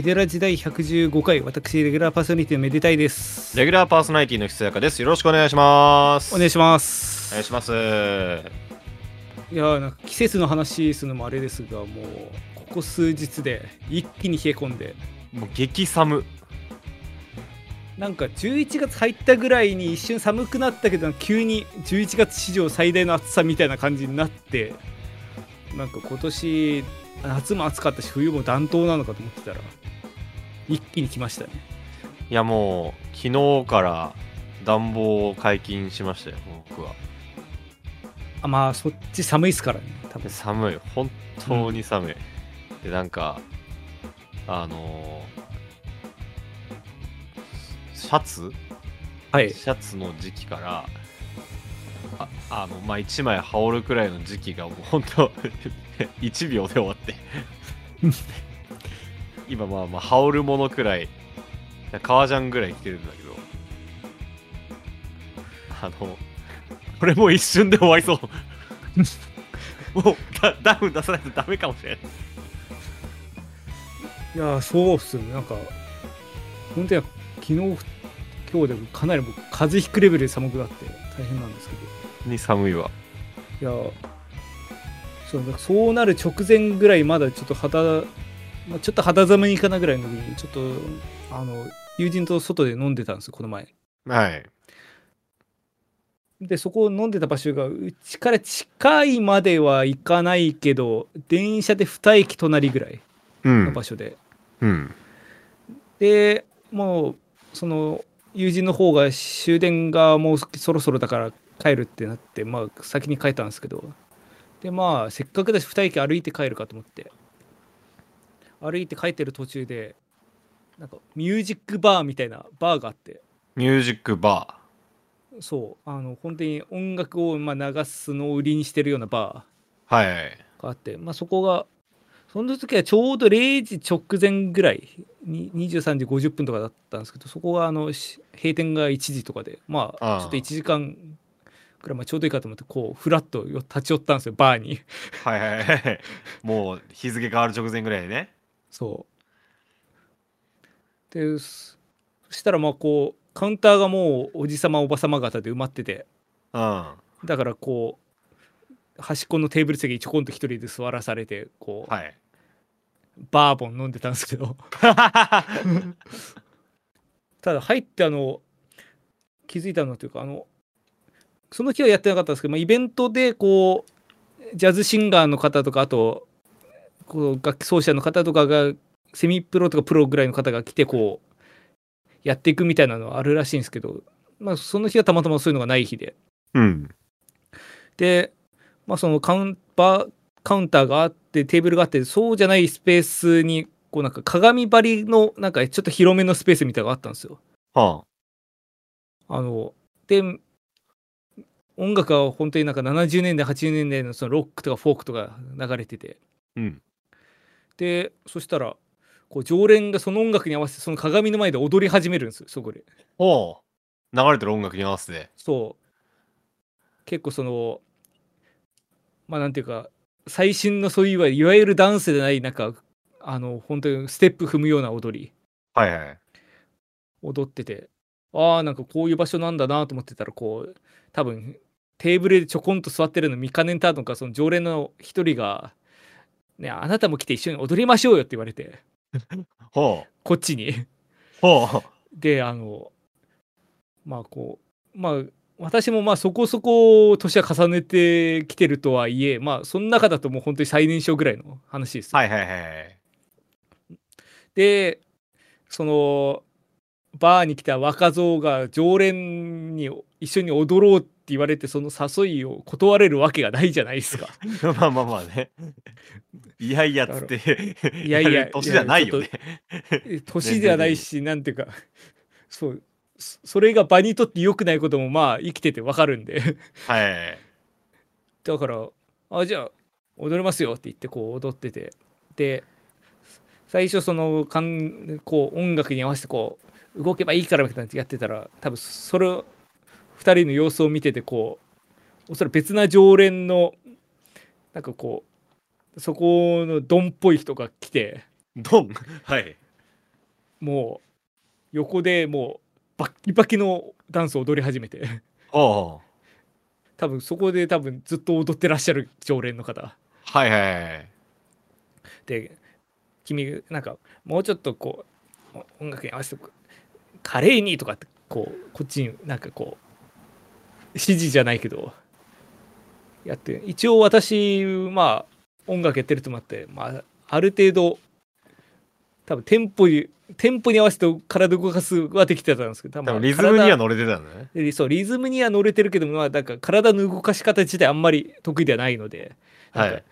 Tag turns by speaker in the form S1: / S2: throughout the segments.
S1: メデラ時代115回、私、レギュラーパーソナリティのめでたいです。
S2: レギュラーパーソナリティのひつやかです。よろしくお願いします。
S1: お願いします。
S2: お願いします。
S1: いやーなんか季節の話するのもあれですが、もう、ここ数日で一気に冷え込んで、
S2: もう激寒。
S1: なんか11月入ったぐらいに一瞬寒くなったけど、急に11月史上最大の暑さみたいな感じになって、なんか今年、夏も暑かったし、冬も暖冬なのかと思ってたら、一気に来ましたね。
S2: いやもう、昨日から暖房を解禁しましたよ、僕は。
S1: あまあ、そっち寒いっすからね、多分。
S2: 寒い。本当に寒い。で、なんか、あのーシャツ？
S1: はい。
S2: シャツの時期から、ああの、まあ、1枚羽織るくらいの時期がもう本当 1秒で終わって。今まあまあ羽織るものくらい、革ジャンぐらい着てるんだけど、あの、これもう一瞬で終わりそう。もうダダウン出さないとダメかもしれない。
S1: いやーそうっすよねなんか本当に昨日今日でもかなり僕風邪ひくレベルで寒くなって大変なんですけど
S2: に寒いわ。
S1: いやーそうだそうなる直前ぐらいまだちょっと肌、まあ、ちょっと肌寒いかなぐらいの時にちょっとあの友人と外で飲んでたんですよこの前
S2: はい。
S1: でそこを飲んでた場所がうちから近いまでは行かないけど電車で2駅隣ぐらい
S2: うん
S1: の場。所で、
S2: うん。
S1: でもうその友人の方が終電がもうそろそろだから帰るってなってまあ先に帰ったんですけどでまあせっかくだし2駅歩いて帰るかと思って歩いて帰ってる途中でなんかミュージックバーみたいなバーがあって
S2: ミュージックバ
S1: そうあの本当に音楽をまあ流すのを売りにしてるようなバ
S2: ー。はい。
S1: ーがあってまあそこがその時はちょうど0時直前ぐらいに23時50分とかだったんですけどそこがあのし閉店が1時とかでま
S2: あ
S1: ちょっと1時間くらいまあちょうどいいかと思ってこうフラッとよ立ち寄ったんですよバーに
S2: はいはいはい。もう日付変わる直前ぐらいでね。
S1: そうでそそしたらまあこうカウンターがもうおじさまおばさま方で埋まってて
S2: うん。
S1: だからこう端っこのテーブル席にちょこんと一人で座らされてこう、
S2: はい。
S1: バーボン飲んでたんですけど ただ入ってあの気づいたのというかあのその日はやってなかったんですけど、まあ、イベントでこうジャズシンガーの方とかあとこう楽器奏者の方とかがセミプロとかプロぐらいの方が来てこうやっていくみたいなのはあるらしいんですけど、まあ、その日はたまたまそういうのがない日で
S2: うん。
S1: で、まあ、そのカウンバーカウンターがあってテーブルがあってそうじゃないスペースにこうなんか鏡張りのなんかちょっと広めのスペースみたいなのがあったんですよ。
S2: は
S1: あので音楽は本当になんか70年代80年代のそのロックとかフォークとか流れてて
S2: あ。うん。
S1: でそしたらこう常連がその音楽に合わせてその鏡の前で踊り始めるんですよそこで。
S2: おう流れてる音楽に合わせて。
S1: そう結構そのまあなんていうか最新のそういういわゆるダンスでないなんかあの本当にステップ踏むような踊り
S2: はいはい。
S1: 踊っててああなんかこういう場所なんだなと思ってたらこう多分テーブルでちょこんと座ってるの見かねたのかその常連の一人が「ねあなたも来て一緒に踊りましょうよ」って言われて
S2: ほう。
S1: こっちに。
S2: ほう。
S1: であのまあこうまあ私もまあそこそこ年は重ねてきてるとはいえまあその中だともう本当に最年少ぐらいの話ですよ。
S2: はいはいはい。
S1: でそのバーに来た若造が常連に一緒に踊ろうって言われてその誘いを断れるわけがないじゃないですか。
S2: まあまあまあね。いやいやっつって。
S1: いやいや
S2: 年じゃないよね。
S1: 年ではないしなんていうかそうそそれが場にとって良くないこともまあ生きててわかるんで。
S2: はい。
S1: だから「あじゃあ踊りますよ」って言ってこう踊っててで最初そのかんこう音楽に合わせてこう動けばいいからみたいなやってたら多分それを2人の様子を見ててこうおそらく別な常連のなんかこうそこのドンっぽい人が来て
S2: ドン？はい。
S1: もう横でもうバッキバキのダンスを踊り始めて。
S2: おう
S1: 多分そこで多分ずっと踊ってらっしゃる常連の方。
S2: はいはいはい
S1: で君なんかもうちょっとこうお音楽に合わせて華麗にとかってこうこっちになんかこう指示じゃないけどやって一応私まあ音楽やってると思って、まあ、ある程度多分テンポにテンポに合わせて体動かすはできてたんですけど多
S2: 多分リズムには乗れてたんだね。
S1: でそうリズムには乗れてるけどまあなんか体の動かし方自体あんまり得意ではないので
S2: はい。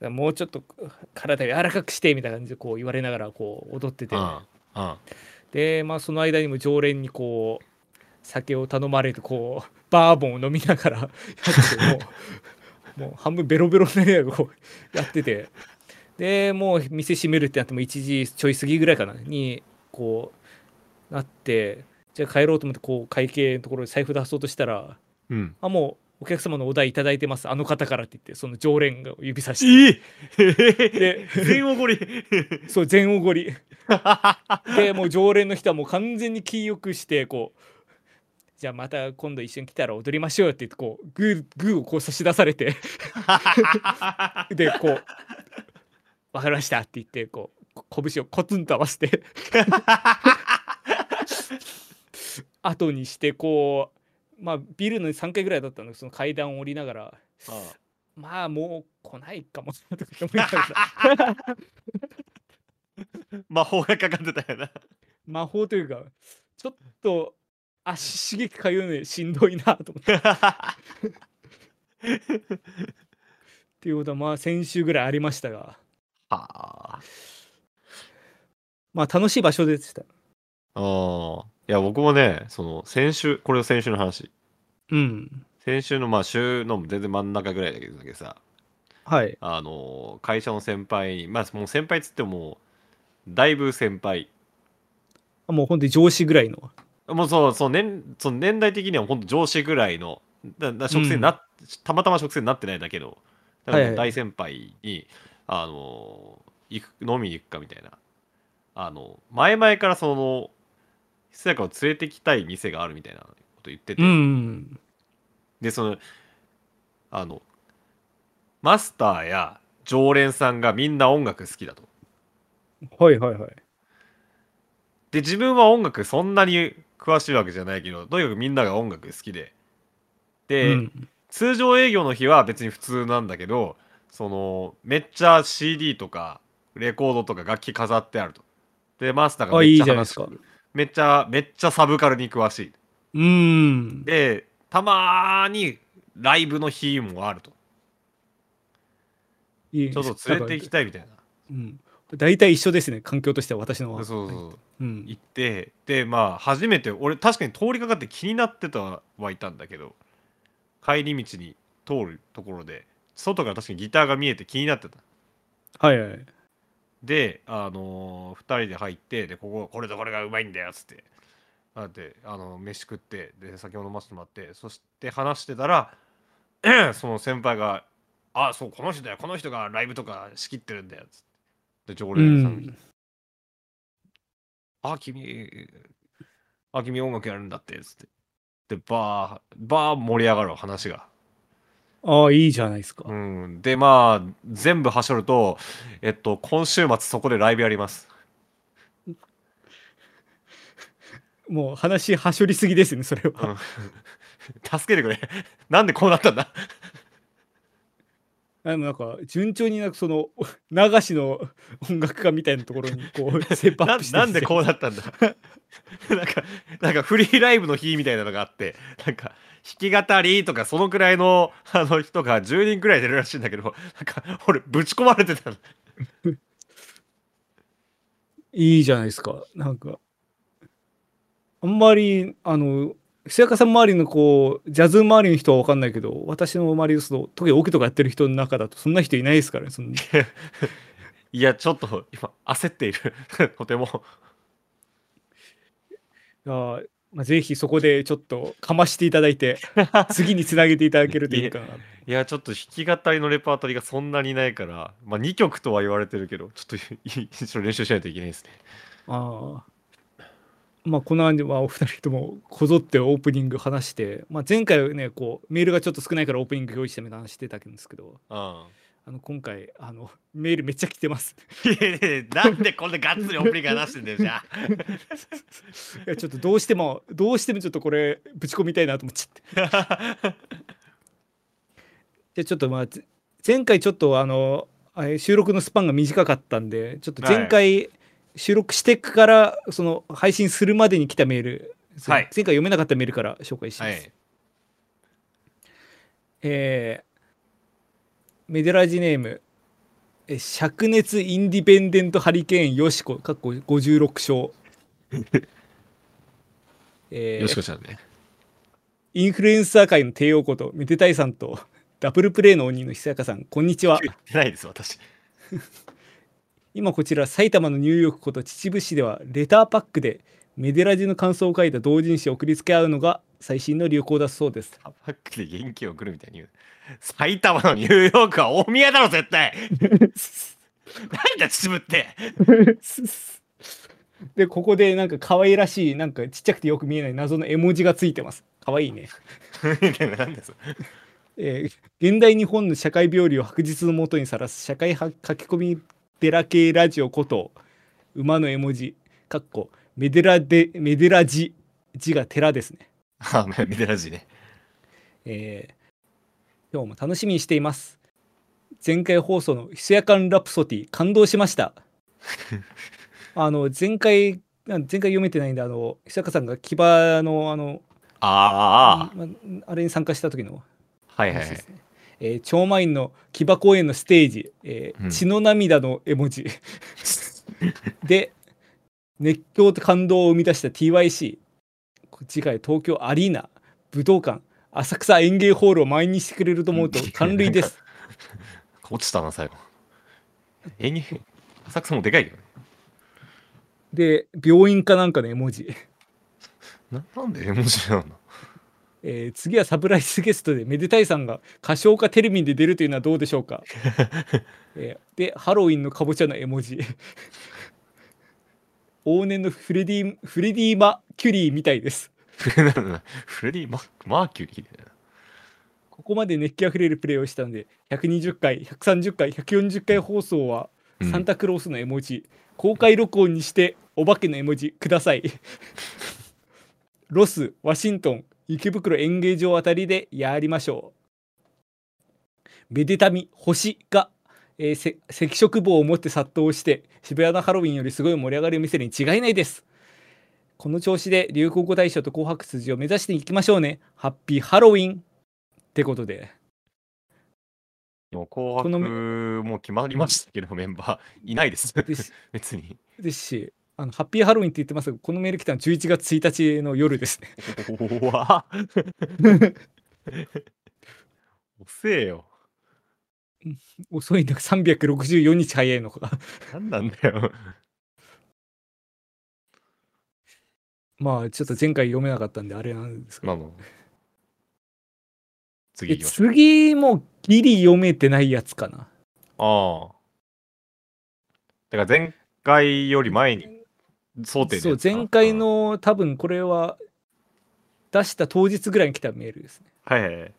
S1: でもうちょっと体柔らかくしてみたいな感じでこう言われながらこう踊ってて、
S2: うんうん
S1: でまあその間にも常連にこう酒を頼まれてこうバーボンを飲みながらやっててもうもう半分ベロベロになりながらこうやっててでもう店閉めるってなっても1時ちょい過ぎぐらいかなにこうなってじゃあ帰ろうと思ってこう会計のところで財布出そうとしたら
S2: うん。
S1: あもうお客様のお代いただいてますあの方からって言ってその常連が指さして。
S2: え
S1: で
S2: 全おごり。
S1: そう全おごり。でもう常連の人はもう完全に気よくしてこうじゃあまた今度一緒に来たら踊りましょうよって言ってこうグーグーをこう差し出されて。でこう「分かりました」って言ってこうこ拳をコツンと合わせて。後にしてこうまあビルの3階ぐらいだったの。でその階段を降りながらまあもう来ないかもなとか思いながら。
S2: 魔法がかかってたよな。
S1: 魔法というかちょっと足刺激通うのにしんどいなと思って。っていうことはまあ先週ぐらいありましたが。
S2: はあ。
S1: まあ楽しい場所でした。
S2: あーいや僕もねその先週これは先週の話。
S1: うん。
S2: 先週のまあ週の全然真ん中ぐらいだけどさ。
S1: はい。
S2: あの会社の先輩にまあもう先輩っつってもだいぶ先輩。
S1: あもう本当に上司ぐらいの
S2: もうそうそう年その年代的には本当上司ぐらいのだだ職生にな、たまたま職生になってないだけどだからもう
S1: はいはい。
S2: 大先輩に、あの行く飲みに行くかみたいな。あの前々からそのひそやかを連れてきたい店があるみたいなこと言ってて、
S1: うん。
S2: でそのあのマスターや常連さんがみんな音楽好きだと。
S1: はいはいはい。
S2: で自分は音楽そんなに詳しいわけじゃないけどとにかくみんなが音楽好きで。で、
S1: うん。
S2: 通常営業の日は別に普通なんだけどそのめっちゃ CD とかレコードとか楽器飾ってあると。でマスターがめっちゃ話めっちゃめっちゃサブカルに詳しい。
S1: うん。
S2: でたまーにライブの日もあると。ちょっと連れて行きたいみたいな。
S1: うん大体一緒ですね環境としては私のは。
S2: そうそうそう。
S1: うん。
S2: 行ってでまあ初めて俺確かに通りかかって気になってたはいたんだけど帰り道に通るところで外から確かにギターが見えて気になってた。
S1: はいはい
S2: であのー、2人で入ってでこここれとこれがうまいんだよっつって。だってあの飯食ってで酒を飲ませてもらってそして話してたら その先輩が「あそうこの人だよこの人がライブとか仕切ってるんだよ」っつってで常
S1: う
S2: 連さんに
S1: ん
S2: あ、君、あ、君音楽やるんだって、つって。で、バー、バー盛り上がる話が。
S1: ああいいじゃないですか
S2: うん。で、まあ、全部はしょると、えっと、今週末そこでライブやります。
S1: もう話はしょりすぎですねそれ
S2: う
S1: は
S2: ん。助けてくれ。なんでこうなったんだ？
S1: あのなんか順調になんかその 流しの音楽家みたいなところにこう ステップップして
S2: なんでこうなったんだ？なんか、なんかフリーライブの日みたいなのがあって、なんか、弾き語りとかそのくらいのあの人が10人くらい出るらしいんだけど、なんか、俺ぶち込まれてたの。
S1: いいじゃないですか。なんかあんまりあの久やかさん周りのこうジャズ周りの人は分かんないけど私の周りですと特にオケとかやってる人の中だとそんな人いないですからねそんな い
S2: や、ちょっと今、焦っている。とても。
S1: やーまあ、ぜひそこでちょっとかましていただいて 次につなげていただけるといいかな
S2: いや、ちょっと弾き語りのレパートリーがそんなにないから、まあ2曲とは言われてるけど、ちょっと一応練習しないといけないですね。
S1: ああ。まあ、この案ではお二人ともこぞってオープニング話して、まあ、前回はねこうメールがちょっと少ないからオープニング用意してみた話してたんですけど
S2: うん。
S1: あの今回あのメールめっちゃ来てます
S2: なんでこんながっつりオープニング話してんだよ、じゃあ。
S1: いやちょっとどうしてもどうしてもちょっとこれぶち込みたいなと思っちゃって でちょっとまあぜ前回ちょっとあの収録のスパンが短かったんでちょっと前回収録してからその配信するまでに来たメール、
S2: はい
S1: 前回読めなかったメールから紹介します、
S2: はい。
S1: えーメデラジネームえ灼熱インディペンデントハリケーンよしこかっこ56勝 えー
S2: よしこちゃんね。
S1: インフルエンサー界の帝王ことメテタイさんとダブルプレイの鬼の久坂さんこんにちは
S2: 言ってないです、私。
S1: 今こちら埼玉のニューヨークこと秩父市ではレターパックでメデラジの感想を書いた同人誌を送りつけ合うのが最新の流行だそうです。
S2: パックで元気を送るみたいに言う。埼玉のニューヨークは大宮だろ、絶対。何だ、秩父って。
S1: でここでなんか可愛らしいなんかちっちゃくてよく見えない謎の絵文字がついてます。可愛いね。
S2: 何です
S1: えー現代日本の社会病理を白日のもとにさらす社会派書き込み寺系ラジオこと馬の絵文字かっこメデラでメデラジ字が寺ですね、
S2: あ、メデラジね。
S1: えー今日も楽しみにしています。前回放送のひそやかんラプソディ感動しました。あの前回あ前回読めてないんであのひそやかさんが騎馬のあの
S2: ああ、
S1: まあれに参加した時の
S2: はいはいはい。
S1: えー超満員の騎馬公園のステージ、えー
S2: うん。
S1: 血の涙の絵文字。で熱狂と感動を生み出した TYC 次回東京アリーナ武道館浅草園芸ホールを満員にしてくれると思うと感涙です。
S2: 落ちたな、最後。えに、浅草もでかいけどね。
S1: で病院かなんかの絵文字、
S2: ななんで絵文字なの？
S1: えー次はサプライズゲストでめでたいさんが歌唱かテレビで出るというのはどうでしょうか、えーでハロウィンのかぼちゃの絵文字。往年のフレディフレディ・マ・キュリーみたいです。
S2: フレディマ・マーキュリー？
S1: ここまで熱気あふれるプレイをしたので120回130回140回放送は
S2: うん。
S1: サンタクロースの絵文字、公開録音にしてお化けの絵文字ください。ロスワシントン池袋演芸場あたりでやりましょう。めでたみ星が、えーせ赤色棒を持って殺到して渋谷のハロウィンよりすごい盛り上がりを見せるに違いないです。この調子で流行語大賞と紅白筋を目指していきましょうね。ハッピーハロウィンってことで。
S2: もう紅白もう決まりましたけど、メンバー。いないです。
S1: です。
S2: 別に。
S1: ですしあのハッピーハロウィンって言ってますがこのメール来たの11月1日の夜ですね
S2: おわ遅えよ。
S1: 遅いんだ364日早いのか
S2: 何なんだよ。
S1: まあちょっと前回読めなかったんであれなんですけど、
S2: まあ。次。
S1: 次もギリ読めてないやつかな
S2: ああ。だから前回より前に想定で
S1: そう前回。の多分これは出した当日ぐらいに来たメールですね。
S2: はいはいはい。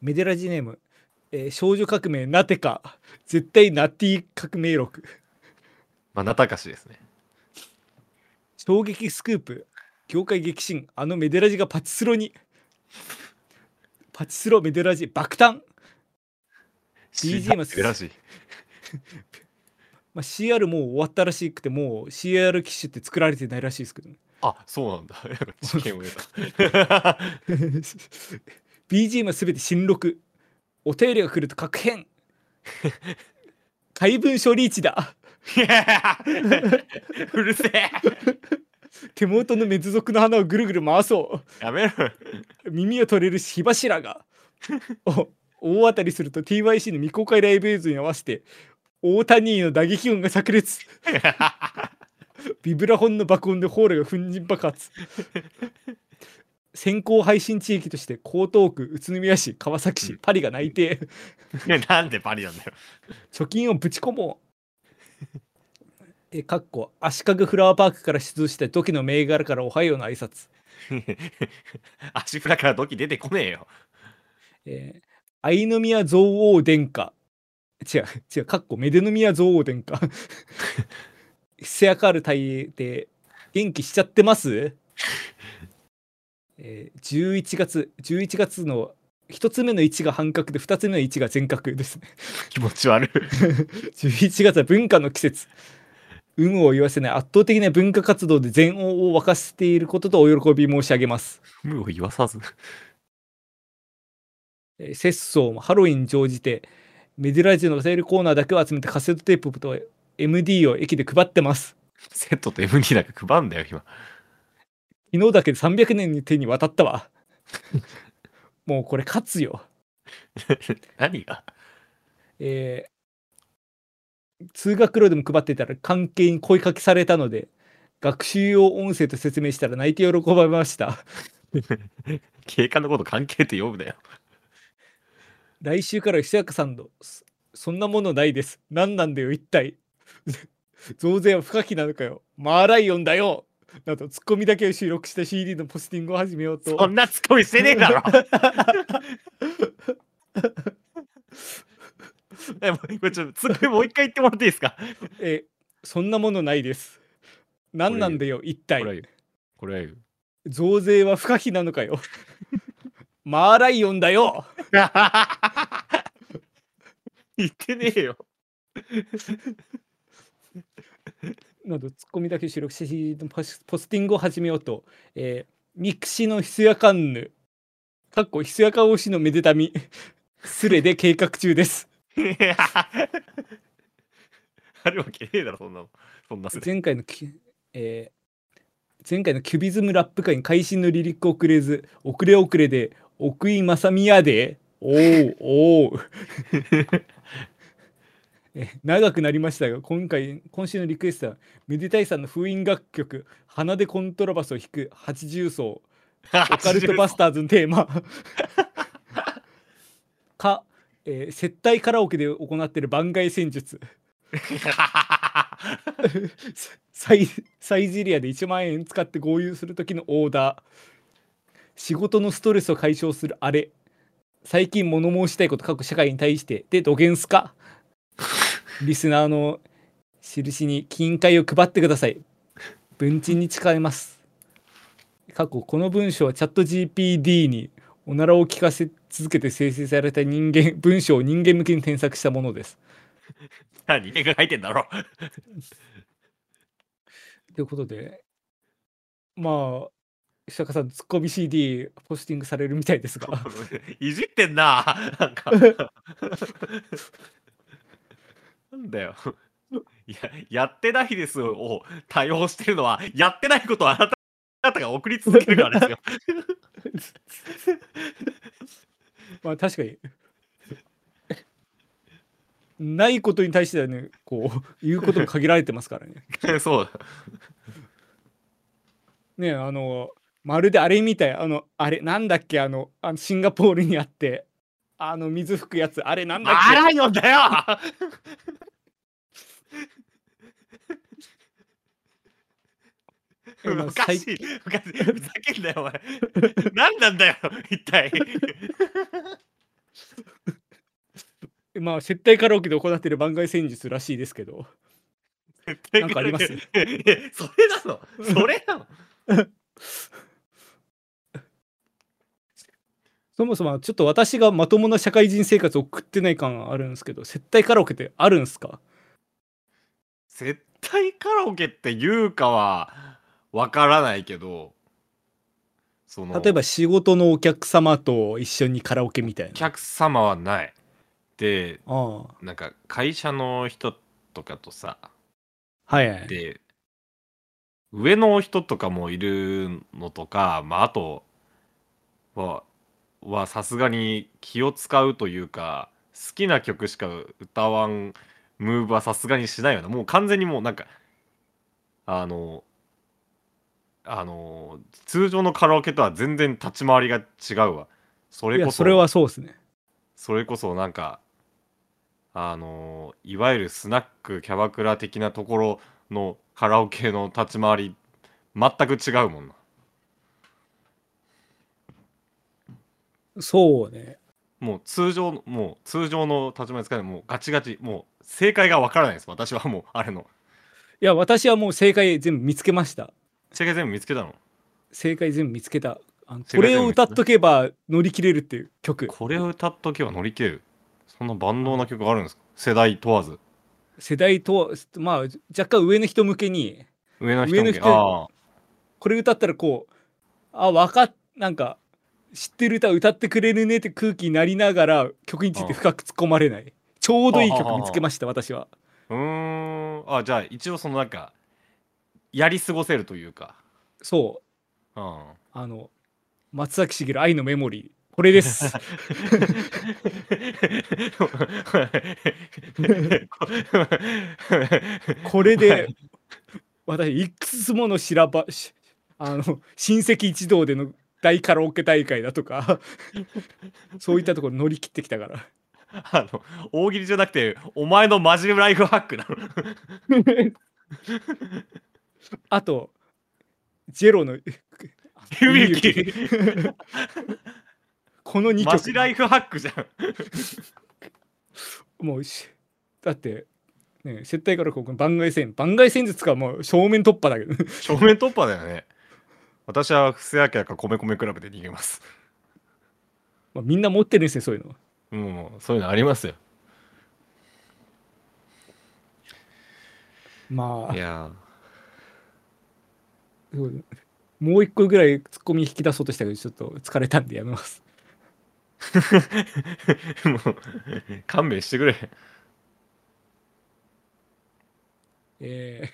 S1: メデラジネーム、えー少女革命なてか。絶対ナティ革命録。
S2: まあ、なたかしですね。
S1: 衝撃スクープ。業界激震。あのメデラジがパチスロに。パチスロメデラジ爆誕。BGM は
S2: 珍しい。
S1: まあ、CR もう終わったらしくてもう CR 機種って作られてないらしいですけどね
S2: あ、そうなんだ。知見を得た。
S1: BGM は全て新録お便りが来ると確変怪文書リーチだ
S2: うるせえ。
S1: 手元のメズ族の花をぐるぐる回そ
S2: やめろ。
S1: う耳を取れる火柱がお大当たりすると TYC の未公開ライブ映像に合わせて大谷の打撃音が炸裂。ビブラフォンの爆音でホールが粉塵爆発。先行配信地域として江東区宇都宮市川崎市パリが内定。
S2: なんでパリなんだよ。
S1: 貯金をぶち込もう。えかっこ足利フラワーパークから出土した土器の銘柄からおはようの挨拶。
S2: 足裏から土器出てこねえよ。
S1: えー愛宮蔵王殿下違う違うかっこメデ宮蔵王殿下せやかる大で元気しちゃってます？えー、11月11月の1つ目の1が半角で2つ目の1が全角ですね。
S2: 気持ち悪い。
S1: 11月は文化の季節。有無を言わせない。圧倒的な文化活動で全王を沸かせていることとお喜び申し上げます。
S2: 無を言わさず。
S1: えー節操もハロウィン乗じてメディラジオのお便りコーナーだけを集めてカセットテープと MD を駅で配ってます。
S2: セットと MD だけ配んだよ、今。
S1: 昨日だけで300年に手に渡ったわ。もうこれ勝つよ。
S2: 何が？
S1: えー通学路でも配ってたら関係に声かけされたので学習用音声と説明したら泣いて喜ばれました。
S2: 警官のこと関係って呼ぶだよ。
S1: 来週から久やかさんのそそんなものないです。何なんだよ一体。増税は不可避なのかよ。マーライオンだよ。などツッコミだけを収録した CD のポスティングを始めようと。
S2: そんなツッコミしてねえだろ。えもうちょっとツッコミもう一回言ってもらっていいですか？
S1: えそんなものないです。何なんだよ一体。
S2: これ
S1: 増税は不可避なのかよマーライオンだよ
S2: 言ってねえよ。
S1: などツッコミだけ収録しポスティングを始めようと、えーミクシのひすやかんぬかっこひすやか推しのめでたみすれで計画中です
S2: あるわけねえだろ、そんなの。そんな。
S1: 前回のき、えー前回のキュビズムラップ会に会心のリリック遅れず遅れ遅れで奥井正宮でおうおう。え長くなりましたが今回今週のリクエストはめでたいさんの封印楽曲「鼻でコントラバスを弾く八重奏」オカルトバスターズのテーマ。か、えー接待カラオケで行っている番外戦術。サイサイゼリアで1万円使って合流する時のオーダー仕事のストレスを解消するあれ。最近物申したいこと各社会に対して。でどげんすか？リスナーの印に金塊を配ってください。文鎮に誓います。過去この文章はチャット GPD におならを聞かせ続けて生成された人間文章を人間向けに添削したものです。
S2: 何？人間が書いてんだろ。
S1: ということで、まあ、久坂さん、ツッコミ CD ポスティングされるみたいですが、
S2: いじってんな。なんか。なんだよ。ややってないですを対応してるのは、やってないことをあなたあなたが送り続けるからですよ。
S1: まあ確かに、ないことに対してはね、こう、言うことも限られてますからね。
S2: そうだ。
S1: ね、あの、まるであれみたい、あの、あれ、なんだっけ、あの、あのシンガポールにあって、あの、水吹くやつ、あれ、なんだっけ？
S2: あらよだよ
S1: 今
S2: おかしい。おかしい。ふざけんなよ、お前。何なんだよ、一体。
S1: まあ、接待カラオケで行っている番外戦術らしいですけど、なんかあります？
S2: それなのそれなの
S1: そもそもちょっと私がまともな社会人生活を送ってない感あるんですけど、接待カラオケってあるんですか？
S2: 絶対カラオケっていうかはわからないけどその
S1: 例えば仕事のお客様と一緒にカラオケみたい
S2: お
S1: な。
S2: 客様はないで
S1: ああ
S2: なんか会社の人とかとさ
S1: はいはい。
S2: で上の人とかもいるのとかまああとははさすがに気を使うというか好きな曲しか歌わんムーブはさすがにしないよな。もう完全にもうなんかあのあのー通常のカラオケとは全然立ち回りが違うわ。それこそ
S1: それはそうですね。
S2: それこそなんかあのーいわゆるスナックキャバクラ的なところのカラオケの立ち回り全く違うもんな
S1: そうね。
S2: もう通常のもう通常の立ち回り使いもうガチガチもう正解がわからないです。私はもうあれの。
S1: いや私はもう正解全部見つけました。
S2: 正解全部見つけたの？
S1: 正解全部見つけた。あのこれを歌っとけば乗り切れるっていう曲。
S2: これを歌っとけば乗り切れる。そんな万能な曲があるんですか？世代問わず。
S1: 世代とまあ若干上の人向けに。
S2: 上の人向け
S1: 上の人
S2: あ。
S1: これ歌ったらこうあわかっなんか知ってる歌歌ってくれるねって空気になりながら曲について深く突っ込まれない。ちょうどいい曲見つけました私は
S2: あうーん。あじゃあ一応そのなんかやり過ごせるというか。
S1: そう。
S2: うん。
S1: あの松崎しげる愛のメモリーこれです。これで私いくつもの修羅場しあの親戚一同での大カラオケ大会だとか。そういったところ乗り切ってきたから。
S2: あの大喜利じゃなくてお前のマジライフハックなの。
S1: あとジェロの
S2: ゆき
S1: この2
S2: マジ
S1: 曲
S2: ライフハックじゃん。
S1: もうしだってね接待からこう番外戦。番外戦術かもう正面突破だけど。
S2: 正面突破だよね私は布施明か米米クラブで逃げます。
S1: まあみんな持ってるんですねそういうの。
S2: もうそういうのありますよ。
S1: まあ。
S2: いや。
S1: もう一個ぐらいツッコミ引き出そうとしたけどちょっと疲れたんでやめます。
S2: ーもう勘弁してくれ。
S1: え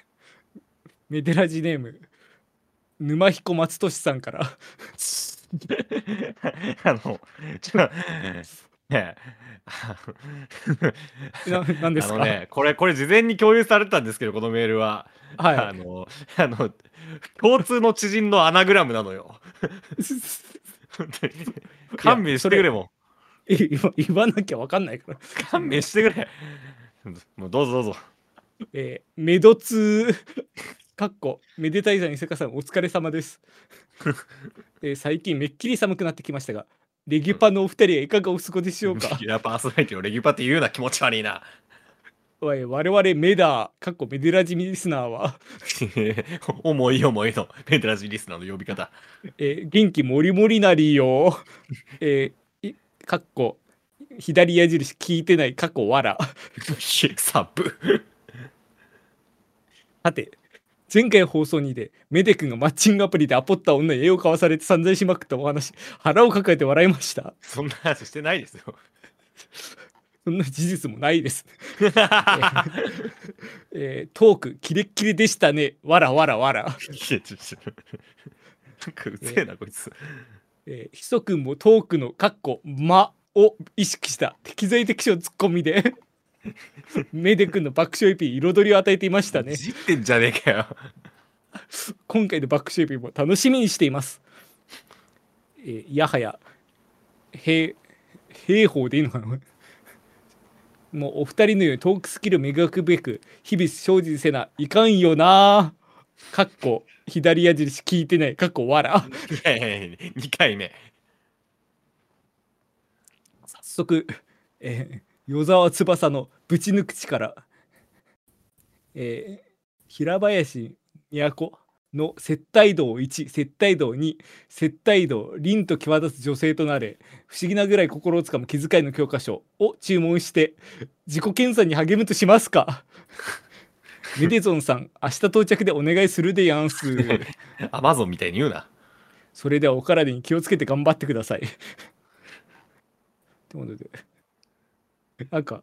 S1: ー、メデラジネーム沼彦松俊さんから。
S2: あのちょね
S1: ななんですか？
S2: あのねこれこれ事前に共有されてたんですけどこのメールは。あ
S1: はい。
S2: のあの共通の知人のアナグラムなのよ。勘弁してくれも。
S1: い言わ言わなきゃ分かんないから、
S2: う勘弁してくれ。もうどうぞどうぞ。
S1: えー、メドツかっこめでたい座にせかさんお疲れ様です、えー最近めっきり寒くなってきましたがレギュパのお二人はいかがお過ごしでしょうか？
S2: レギュラーパーソナリティをレギュパって言うな気持ち悪いな。
S1: おい我々メダーかっこメデラジミリスナーは、
S2: 重い重いのペンテラジリスナーの呼び方。
S1: えー元気もりもりなりよ、えーいかっこ左矢印聞いてない過去わら。
S2: サブ。
S1: さて前回放送にでメデ君がマッチングアプリでアポった女に絵を買わされて散財しまくったお話腹を抱えて笑いました。
S2: そんな話してないですよ。
S1: そんな事実もないです、えートークキレッキレでしたね。わらわらわら、
S2: なんかうぜえなこいつ。
S1: えー、ひそくんもトークのかっこ間を意識した適材適所ツッコミでメデ君の爆笑エピ彩りを与えていましたね。
S2: いじってんじゃねえかよ。
S1: 今回の爆笑エピも楽しみにしています。えーやはや兵兵法でいいのかな？もうお二人のようにトークスキルを磨くべく日々精進せないかんよな。かっこ左矢印聞いてない。かっこわら
S2: いやいやいや2回目。
S1: 早速、えー与沢翼のぶち抜く力、えー平林都の接待道1接待道2接待道凛と際立つ女性となれ不思議なぐらい心をつかむ気遣いの教科書を注文して自己検査に励むとしますか。メデゾンさん明日到着でお願いするでやんす。
S2: アマゾンみたいに言うな。
S1: それではお体に気をつけて頑張ってください。ってことで、なんか、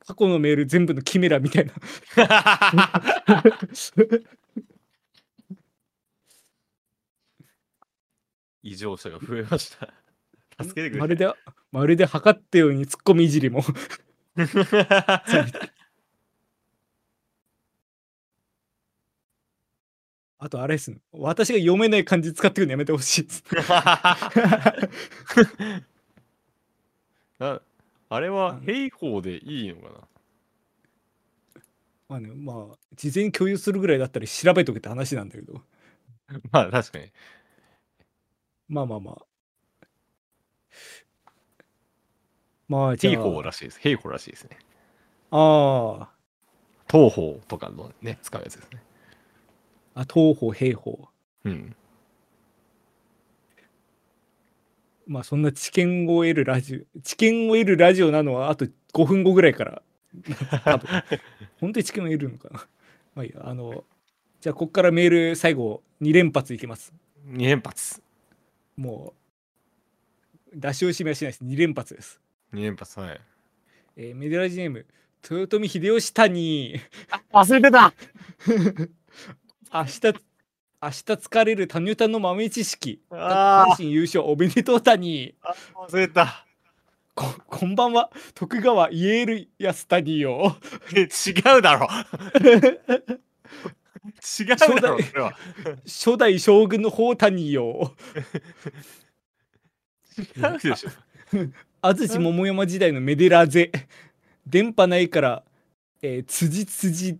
S1: 過去のメール全部のキメラみたいな。
S2: 異常者が増えました助けてくれ
S1: まるで、まるで測ったようにツッコミいじりも。あとあれですね。私が読めない漢字使ってくるのやめてほしいです。
S2: なあれは
S1: うん
S2: 兵法でいいのかな？
S1: まあね、まあ、事前に共有するぐらいだったら調べとけって話なんだけど。
S2: まあ確かに。
S1: まあまあまあ。まあ、じゃ
S2: 兵
S1: あ。
S2: 法らしいです。兵法らしいですね。
S1: あ
S2: 東方とかのね、使うやつですね。
S1: あ、あ、東方、兵法。
S2: うん。
S1: まあ、そんな知見を得るラジオ、知見を得るラジオなのはあと5分後ぐらいから、多分本当に知見を得るのかな。まあいいや、あの、じゃあ、ここからメール最後2連発いきます。
S2: 2連発。
S1: もう、出し惜しみはしないです。2連発です。
S2: 2連発、はい。
S1: えーメデラジネーム、豊臣秀吉谷。
S2: 忘れてた
S1: 明日、明日疲れるタニュタの豆知識。阪神優勝おめでとう谷。
S2: あ忘れた。
S1: ここんばんは、徳川イエール安谷よ。
S2: え違うだろ。違うだろ、それは。
S1: 初代将軍の方谷よ。
S2: 違うでしょ。
S1: 安土桃山時代のメデラゼ。電波ないから、えー、辻辻、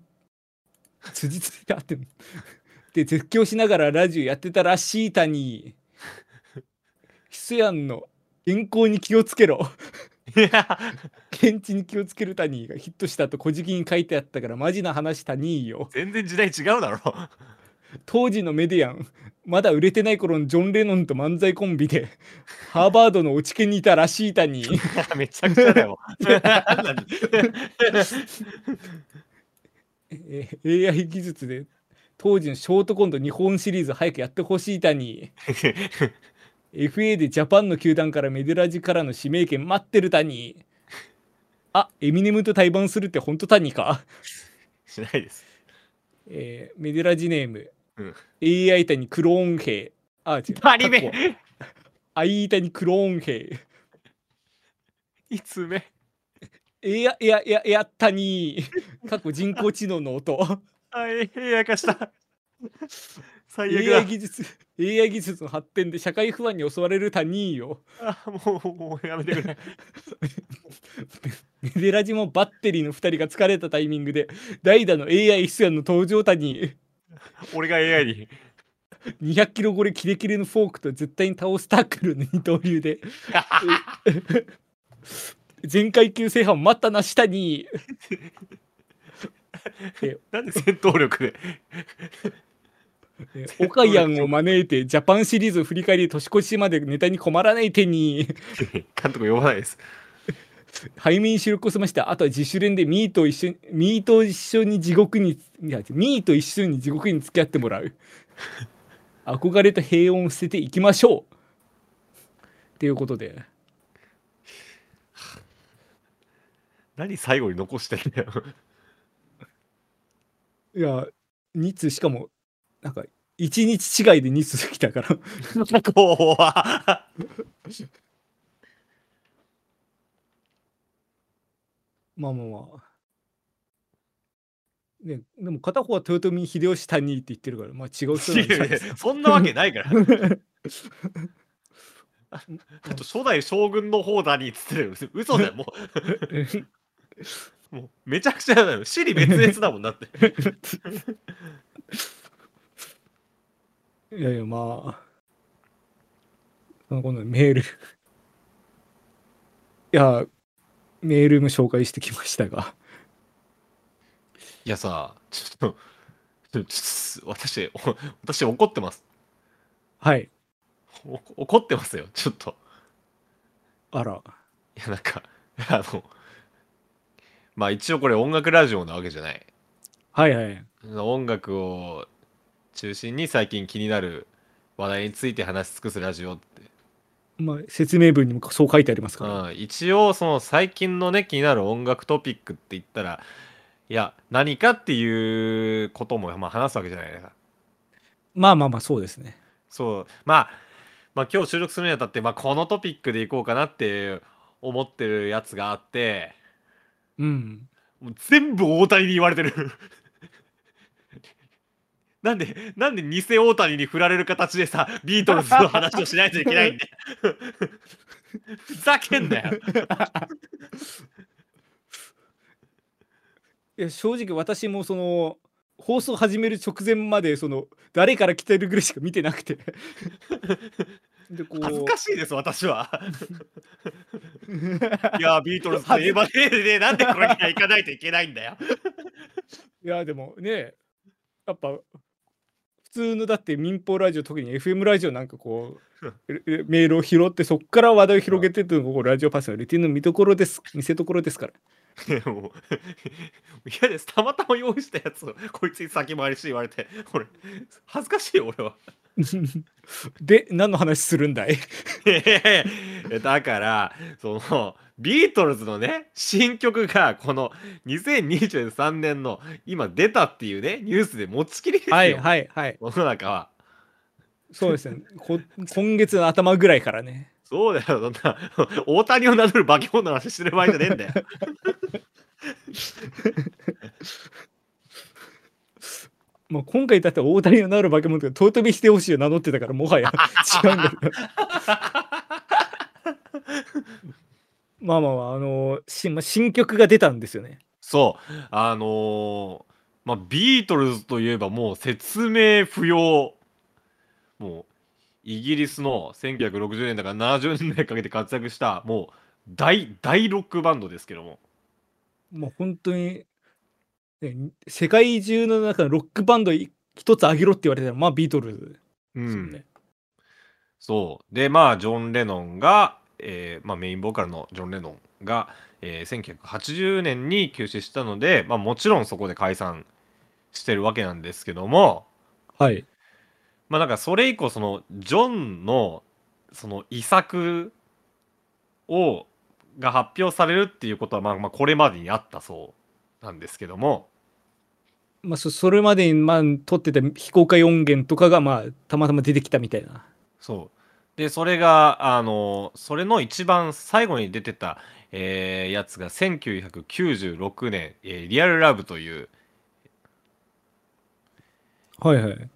S1: 辻辻ってあってんので、絶叫しながらラジオやってたらしい谷。ヒスヤンの健康に気をつけろ。
S2: いや、
S1: 検知に気をつける谷がヒットしたと小じに書いてあったからマジな話谷よ。
S2: 全然時代違うだろ。
S1: 当時のメディアンまだ売れてない頃のジョン・レノンと漫才コンビでハーバードの落ち研にいたらしい谷
S2: めちゃくちゃだよ。
S1: AI 技術で当時のショートコント日本シリーズ早くやってほしい谷。FA でジャパンの球団からメデラジからの指名権待ってる谷。あエミネムと対バンするって本当谷か、
S2: しないです。
S1: えーメデラジネーム、
S2: うん。
S1: AI 谷クローン兵。あ違う。
S2: バリ
S1: 過去は
S2: め
S1: アイ谷クローン兵。
S2: いつ目
S1: いやいやいやいやったに過去人工知能の音
S2: あ、ええやかした。最悪
S1: AI
S2: だ。
S1: 技術 AI 技術の発展で社会不安に襲われる他人よ
S2: あ、もう、もうやめてくれ。
S1: メデラジもバッテリーの2人が疲れたタイミングで代打の AI 出演の登場他に
S2: 俺が AI に。
S1: 200キロ超えキレキレのフォークと絶対に倒すタックルの二刀流で 全階級制覇を待ったな下に
S2: なんで戦闘力で？
S1: えオカヤンを招いてジャパンシリーズを振り返り年越しまでネタに困らない手に
S2: 監督呼ばないです。
S1: 背面白く済ましてあとは自主練でミーと一緒にミーと一緒に地獄にいやミーと一緒に地獄に付き合ってもらう 憧れと平穏を捨てていきましょうっていうことで
S2: 何最後に残してんだよ。
S1: いや2通しかもなんか1日違いで2通来たから。
S2: 怖
S1: まあまあまあ。ね、でも片方は豊臣秀吉谷って言ってるから、まあ違う人なんじゃないですか。
S2: そんなわけないから。ああと初代将軍の方だにっつってる。嘘だよもう もうめちゃくちゃだよ。死に滅裂だもんだって。
S1: いやいや、まあ、あこのメール。いや、メールも紹介してきましたが、
S2: いやさちょっとちょちょ私お私怒ってます。
S1: はい、
S2: お怒ってますよちょっと。
S1: あら、
S2: いやなんかあのまあ一応これ音楽ラジオなわけじゃない。
S1: はいはい、
S2: 音楽を中心に最近気になる話題について話し尽くすラジオって。
S1: まあ、説明文にもそう書いてありますから、
S2: うん、一応その最近のね気になる音楽トピックって言ったらいや何かっていうこともまあ話すわけじゃないですか。
S1: まあまあまあ、そうですね。
S2: そう。まあまあ今日収録するにあたって、まあ、このトピックでいこうかなって思ってるやつがあって
S1: うん。
S2: もう全部大谷に言われてる なんで、なんで偽大谷に振られる形でさ、ビートルズの話をしないといけないんだよ。ふざけんなよ。
S1: いや正直私もその放送始める直前までその誰から来てるぐらいしか見てなくてでこう
S2: 恥ずかしいです、私は。いや、ビートルズといえばね、ねなんでこれには行かないといけないんだよ。
S1: いやでもねやっぱ普通のだって民放ラジオ特に FM ラジオなんかこう ええメールを拾ってそこから話題を広げてっていうのがラジオパスのルーティンの見どころです見せ所ですから
S2: もう嫌です。たまたま用意したやつをこいつに先回りして言われて、俺、恥ずかしいよ、俺は。
S1: で何の話するんだい？
S2: だからそのビートルズのね新曲がこの2023年の今出たっていうねニュースで持ちきりですよ、
S1: はいはいはい。
S2: 世の中は。
S1: そうですね。こ今月の頭ぐらいからね。
S2: そうだよそんな大谷を名乗る化け物の話してる場合じゃねえんだよ
S1: もう今回だって大谷のなる化け物がトートビしてほしいを名乗ってたからもはや。違うんだけど。まあまあまああのしまあ新曲が出たんですよね。
S2: そう。あのーまあビートルズといえばもう説明不要。もうイギリスの1960年だから70年代かけて活躍したもう大大ロックバンドですけども。
S1: もう本当に、ね、世界中の中のロックバンドい一つあげろって言われたらまあビートルズ。
S2: うん。
S1: ね、
S2: そう。でまあジョン・レノンが、えーまあ、メインボーカルのジョン・レノンが、えー1980年に休止したので、まあ、もちろんそこで解散してるわけなんですけども
S1: はい。
S2: まあなんかそれ以降そのジョンのその遺作をが発表されるっていうことはまあまあこれまでにあったそうなんですけども。
S1: まあそそれまでにまあ撮ってた非公開音源とかがまあたまたま出てきたみたいな。
S2: そう。でそれがあのそれの一番最後に出てた、えーやつが1996年「えーリアルラブという、
S1: はいはい。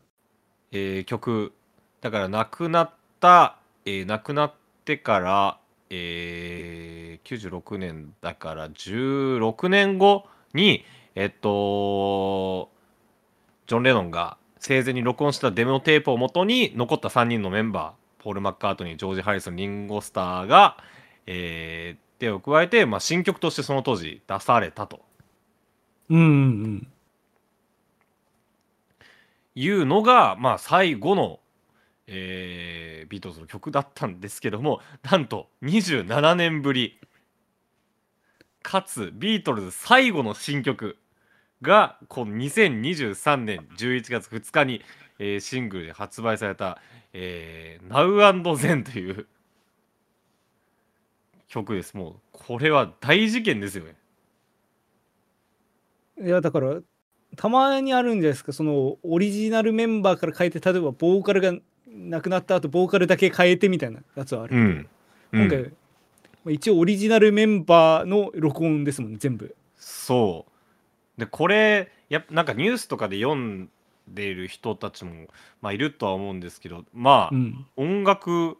S2: えー曲。だから亡くなった、えー亡くなってから、えー96年だから16年後にえっとジョン・レノンが生前に録音したデモテープをもとに残った3人のメンバーポール・マッカートニージョージ・ハリソンリンゴ・スターが、えー手を加えて、まあ、新曲としてその当時出されたと。
S1: うんうんうん。
S2: いうのが、まあ、最後の、えービートルズの曲だったんですけどもなんと27年ぶりかつビートルズ最後の新曲がこの2023年11月2日に、えーシングルで発売された「えー、Now and Then」という曲です。もうこれは大事件ですよね。
S1: いやだからたまにあるんじゃないですか。そのオリジナルメンバーから変えて例えばボーカルがなくなった後ボーカルだけ変えてみたいなやつはある、
S2: うん、
S1: 今回、まあ一応オリジナルメンバーの録音ですもんね全部。
S2: そう。でこれやっぱなんかニュースとかで読んでいる人たちも、まあ、いるとは思うんですけどまあ、
S1: うん。
S2: 音楽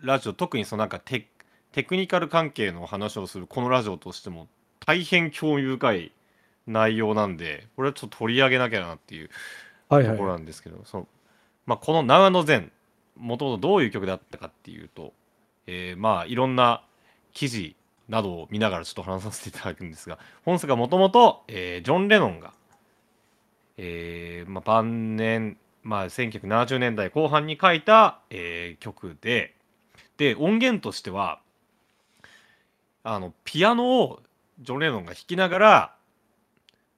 S2: ラジオ特にそのなんかテテクニカル関係の話をするこのラジオとしても大変興味深い内容なんでこれはちょっと取り上げなきゃなっていう
S1: はい
S2: ところ
S1: は
S2: なんですけど、そのまあ、この「長野前」もともとどういう曲だったかっていうと、えーまあいろんな記事などを見ながらちょっと話させていただくんですが 本作がもともとジョン・レノンが、えーまあ、晩年、まあ、1970年代後半に書いた、えー曲でで音源としてはあのピアノをジョン・レノンが弾きながら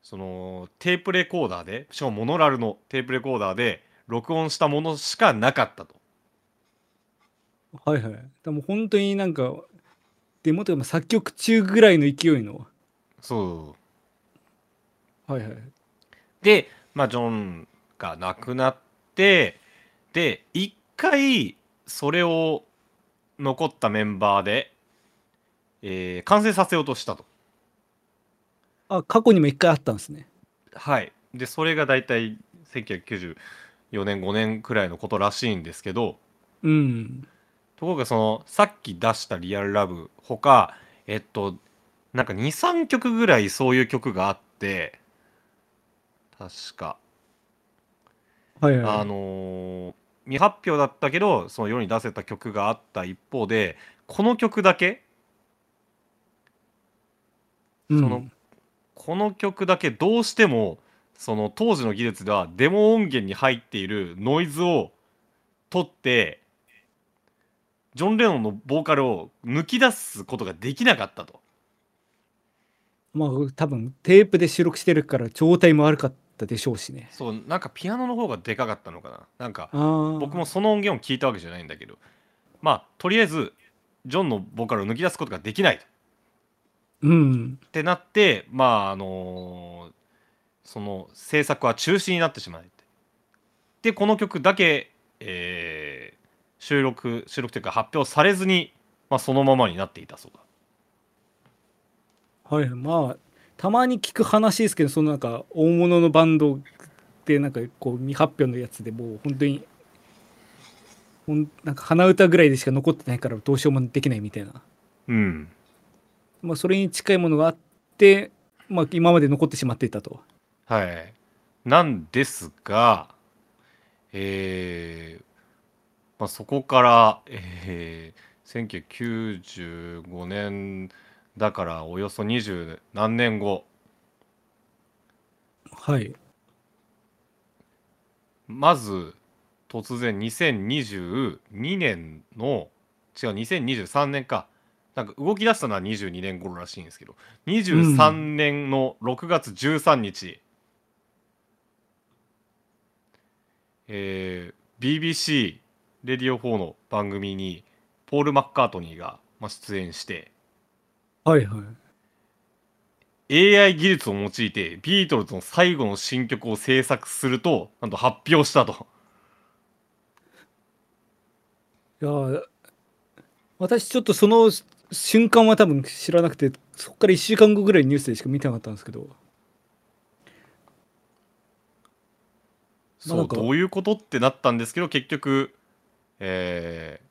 S2: そのテープレコーダーでしかもモノラルのテープレコーダーで録音したものしかなかったと。
S1: いはいはい。でも本当になんかデモというかまあ作曲中ぐらいの勢いの。
S2: そう。
S1: はいはい。
S2: で、まあ、ジョンが亡くなってで一回それを残ったメンバーで、えー完成させようとしたと。
S1: あ過去にも一回あったんですね。
S2: はい、でそれが大体1994年5年くらいのことらしいんですけど。
S1: うん
S2: ところがそのさっき出した「リアルラブ」ほかえっとなんか23曲ぐらいそういう曲があって確か。
S1: はいはい。
S2: あのー未発表だったけどその世に出せた曲があった一方でこの曲だけ
S1: うん。
S2: そのこの曲だけどうしてもその当時の技術ではデモ音源に入っているノイズを取ってジョン・レノンのボーカルを抜き出すことができなかったと。
S1: まあ多分テープで収録してるから状態も悪かったでしょうしね。
S2: そうなんかピアノの方がでかかったのかな。なんか僕もその音源を聞いたわけじゃないんだけどまあとりあえずジョンのボーカルを抜き出すことができないと。
S1: うん。
S2: ってなってまああのその制作は中止になってしまって。でこの曲だけ、えー収録収録というか発表されずに、まあ、そのままになっていたそうだ。
S1: はい。まあたまに聞く話ですけどそのなんか大物のバンドでなんかこう未発表のやつでもう本当にほんなんか鼻歌ぐらいでしか残ってないからどうしようもできないみたいな。
S2: うん。
S1: まあそれに近いものがあってまあ今まで残ってしまっていたと。
S2: はい。なんですがえーまあ、そこから、えー、1995年だからおよそ20何年後
S1: はい。
S2: まず突然2022年の違う2023年か。なんか動き出したのは22年頃らしいんですけど。23年の6月13日、えー BBC レディオ4の番組にポール・マッカートニーがまあ出演して
S1: はいはい。
S2: AI 技術を用いてビートルズの最後の新曲を制作するとなんと発表したと。
S1: いやー私ちょっとその瞬間は多分知らなくてそこから1週間後ぐらいニュースでしか見てなかったんですけど。まあ
S2: そうどういうことってなったんですけど結局、えー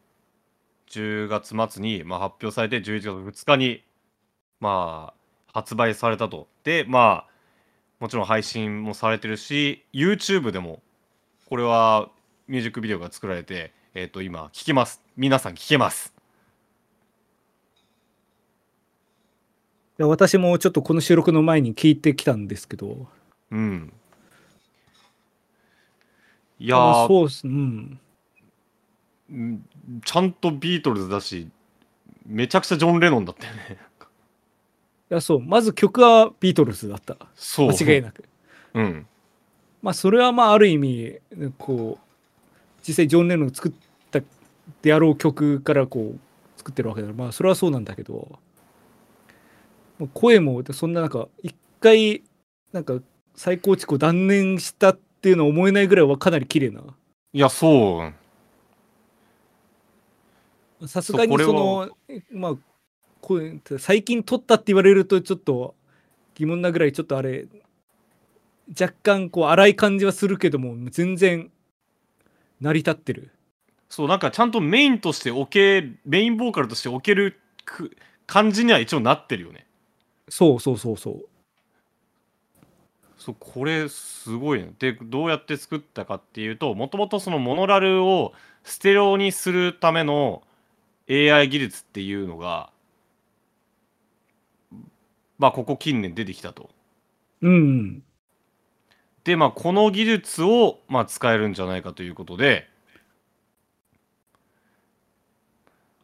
S2: 10月末に、まあ、発表されて11月2日に、まあ、発売されたと。でまあもちろん配信もされてるし YouTube でもこれはミュージックビデオが作られて、えー、と今聞けます皆さん聞けます。
S1: いや私もちょっとこの収録の前に聞いてきたんですけど
S2: うん。いや
S1: そうっすうん
S2: うんちゃんとビートルズだしめちゃくちゃジョン・レノンだったよね。
S1: いやそう。まず曲はビートルズだった。
S2: そう。
S1: 間違いなく。
S2: うん。
S1: まあそれはまあある意味こう実際ジョン・レノンが作ったであろう曲からこう作ってるわけだからまあそれはそうなんだけど声もそんななんか一回なんか再構築を断念したっていうのは思えないぐらいはかなり綺麗な。い
S2: やそう
S1: さすがに
S2: そ
S1: のえまあこう最近撮ったって言われるとちょっと疑問なぐらいちょっとあれ若干こう荒い感じはするけども全然成り立ってる。
S2: そうなんかちゃんとメインとして置けメインボーカルとして置けるく感じには一応なってるよね。
S1: そうそうそうそう。
S2: そうこれすごいね。でどうやって作ったかっていうともともとそのモノラルをステレオにするための AI 技術っていうのがまあここ近年出てきたと。
S1: うん
S2: でまあこの技術をまあ使えるんじゃないかということで。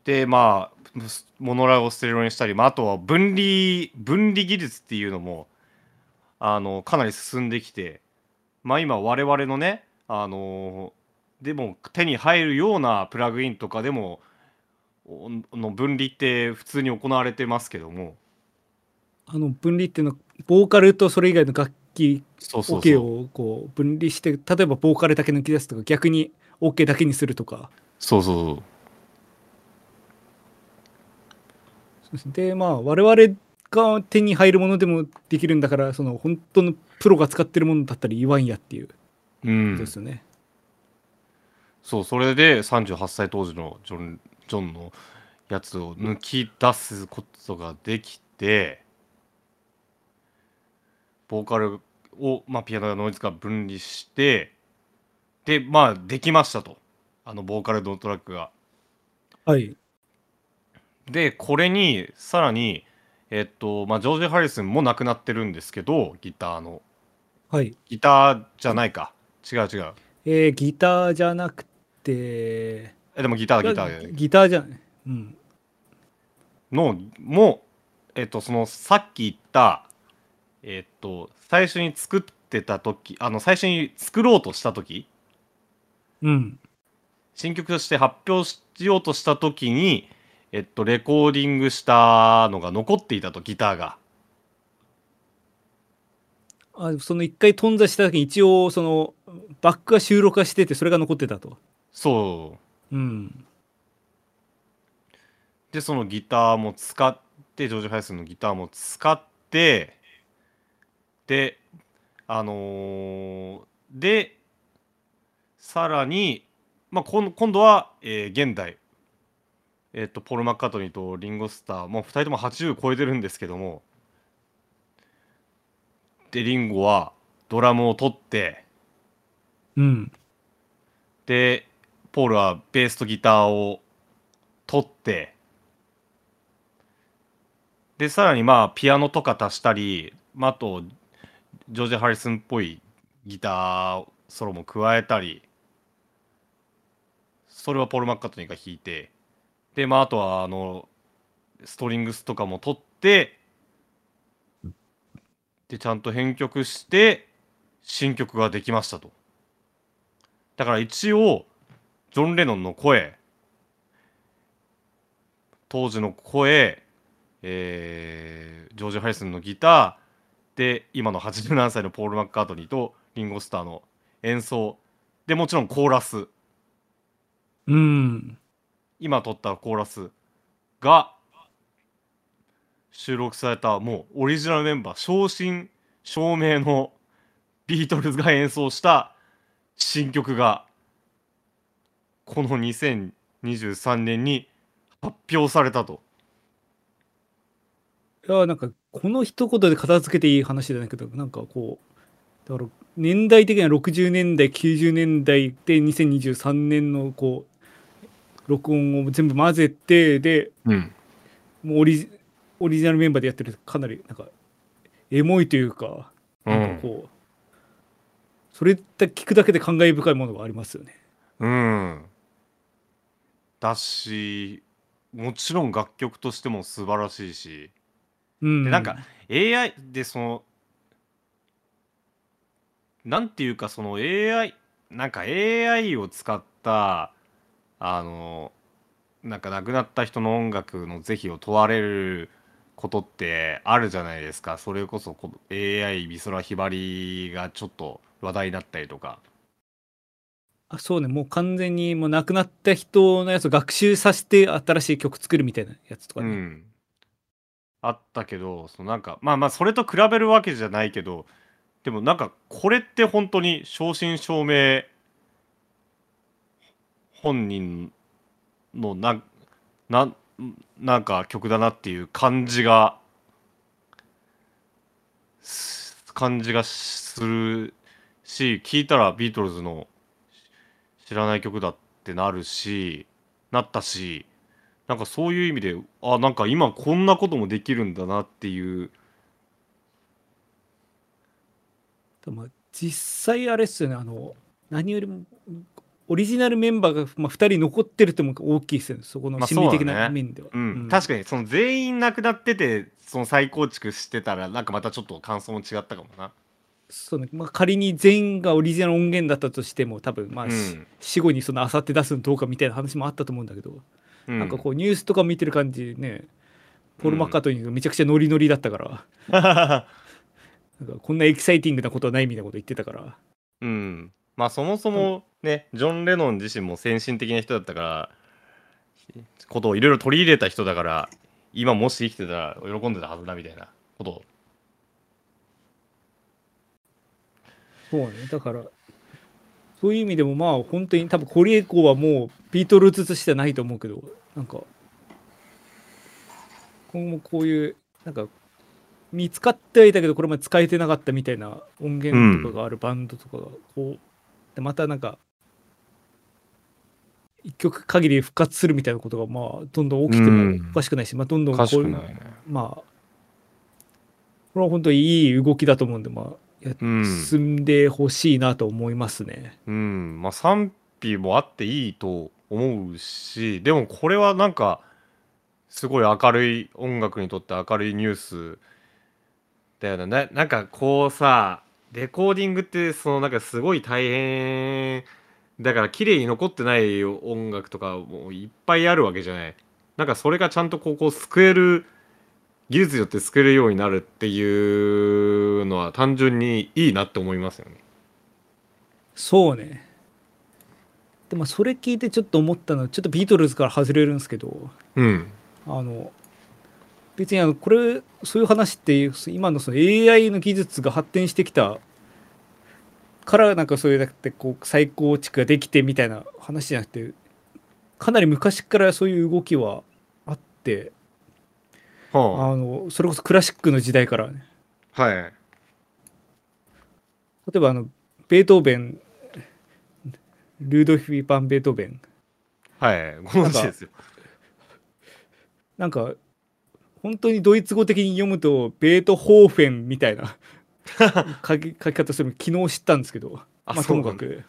S2: でまあモノラルをステレオにしたり、まあ、あとは分離分離技術っていうのもあのかなり進んできてまあ今我々のねあのでも手に入るようなプラグインとかでもおの分離って普通に行われてますけども。
S1: あの分離っていうのはボーカルとそれ以外の楽器
S2: そうそう
S1: OK をこう分離して例えばボーカルだけ抜き出すとか逆に OK だけにするとか。
S2: そうそうそう。
S1: でまあ我々が手に入るものでもできるんだからその本当のプロが使ってるものだったら言わんやっていう。
S2: うん。
S1: ですよね。
S2: そうそれで38歳当時のジョンジョンのやつを抜き出すことができてボーカルを、まあ、ピアノやノイズから分離してでまあできましたとあのボーカルのトラックが。
S1: はい。
S2: でこれにさらにえっとまあジョージ・ハリスンも亡くなってるんですけどギターの
S1: はい。
S2: ギターじゃないか違う違う
S1: えー、ギターじゃなくて、
S2: えでもギターギター
S1: ギターじゃない。うん。
S2: のもえっとそのさっき言ったえっと最初に作ってた時あの最初に作ろうとした時
S1: うん。
S2: 新曲として発表しようとした時にえっとレコーディングしたのが残っていたとギターが
S1: あその一回頓挫した時に一応そのバックが収録化しててそれが残ってたと。
S2: そう
S1: うん。
S2: でそのギターも使ってジョージ・ハイスンのギターも使ってであのーでさらに、まあ、今今度は、えー現代、えっとポール・マッカートニーとリンゴ・スターもう2人とも80超えてるんですけどもでリンゴはドラムを取って
S1: うん。
S2: でポールはベースとギターを取ってでさらにまあピアノとか足したり、まあ、あとジョージ・ハリスンっぽいギターソロも加えたりそれはポール・マッカートニーが弾いてでまああとはあのストリングスとかも取ってでちゃんと編曲して新曲ができましたと。だから一応ジョン・レノンの声。当時の声、えージョージ・ハリスンのギター。で今の87歳のポール・マッカートニーとリンゴ・スターの演奏。でもちろんコーラス。
S1: うん。
S2: 今撮ったコーラスが収録されたもうオリジナルメンバー正真正銘のビートルズが演奏した新曲がこの2023年に発表されたと。
S1: いやなんかこの一言で片付けていい話じゃないけどなんかこうだから年代的には60年代90年代で2023年のこう録音を全部混ぜてで
S2: うん、
S1: もうオリジオリジナルメンバーでやってるかなりなんかエモいというかなんかこう、それって聞くだけで感慨深いものがありますよね。
S2: うん、だしもちろん楽曲としても素晴らしいし。
S1: うん、
S2: でなんか AI でそのなんていうかその AI なんか AI を使ったあのなんか亡くなった人の音楽の是非を問われることってあるじゃないですか。それこそこ AI 美空ひばりがちょっと話題になったりとか
S1: あそうねもう完全にもう亡くなった人のやつを学習させて新しい曲作るみたいなやつとかね。
S2: んあったけどそのなんかまあまあそれと比べるわけじゃないけどでもなんかこれって本当に正真正銘本人のなななんか曲だなっていう感じが感じがするし聞いたらビートルズの知らない曲だってなるしなったしなんかそういう意味であなんか今こんなこともできるんだなっていう
S1: まあ、実際あれっすよねあの何よりもオリジナルメンバーが、まあ、2人残ってるっても大きいですよねそこの
S2: まあ
S1: 心理的な面では。
S2: うん、確かにその全員亡くなっててその再構築してたらなんかまたちょっと感想も違ったかもな。
S1: そうねまあ、仮に全員がオリジナル音源だったとしても多分まあ、し
S2: うん。
S1: 死後にそのあさって出すのどうかみたいな話もあったと思うんだけど、
S2: うん、
S1: なんかこうニュースとか見てる感じねポール・マッカートニーがめちゃくちゃノリノリだったから、なんかこんなエキサイティングなことはないみたいなこと言ってたから。
S2: うん、まあそもそもね、ジョン・レノン自身も先進的な人だったからことをいろいろ取り入れた人だから今もし生きてたら喜んでたはずだみたいなことを
S1: そうねだからそういう意味でもまあ本当に多分これ以降はもうビートルズとしてはないと思うけどなんか今後こういうなんか見つかってはいたけどこれまで使えてなかったみたいな音源とかがあるバンドとかがこうでまたなんか一曲限り復活するみたいなことがまあどんどん起きてもおかしくないし、まあどんどんこういう
S2: ね。
S1: まあこれは本当にいい動きだと思うんでまあ。進んでほしいなと思いますね。
S2: うん。まあ賛否もあっていいと思うし、でもこれはなんか、すごい明るい音楽にとって明るいニュースだよね。なんかこうさ、レコーディングってそのなんかすごい大変だから綺麗に残ってない音楽とかもいっぱいあるわけじゃない。なんかそれがちゃんとここ救える技術によって救えるようになるっていうのは単純にいいなって思いますよね。
S1: そうね。でもそれ聞いてちょっと思ったのはちょっとビートルズから外れるんですけど
S2: うん。
S1: あの別にあのこれそういう話って今のその AI の技術が発展してきたからなんかそういうだってこう再構築ができてみたいな話じゃなくてかなり昔からそういう動きはあって
S2: は
S1: あのそれこそクラシックの時代からね
S2: あ、はい。
S1: 例えばあのベートーベンルードフィ・パン・ベートーベン
S2: はい。ご存知ですよ。
S1: なんか本当にドイツ語的に読むとベートホーフェンみたいな 書き書き方するの昨日知ったんですけど
S2: あ
S1: まあ、ともかく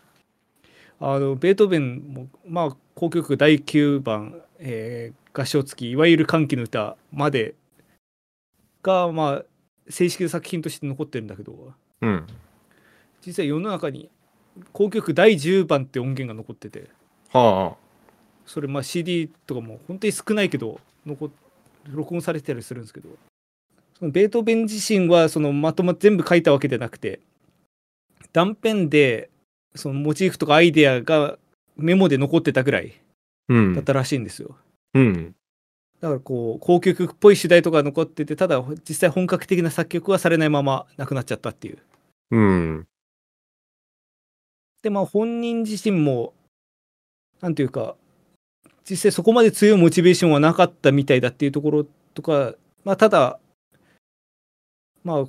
S1: あのベートーベンもまあ交響曲第9番、えー合唱付きいわゆる歓喜の歌までがまあ正式な作品として残ってるんだけど
S2: うん。
S1: 実際世の中に交響曲第10番って音源が残ってて
S2: は
S1: それまあ CD とかも本当に少ないけど残っ録音されてたりするんですけどそのベートーベン自身はそのまとま全部書いたわけじゃなくて断片でそのモチーフとかアイデアがメモで残ってたぐらい。だったらしいんですよ、
S2: うん。
S1: だからこう交響曲っぽい主題とか残っててただ実際本格的な作曲はされないままなくなっちゃったっていう
S2: うん。
S1: でまあ本人自身もなんていうか実際そこまで強いモチベーションはなかったみたいだっていうところとかまあただまあ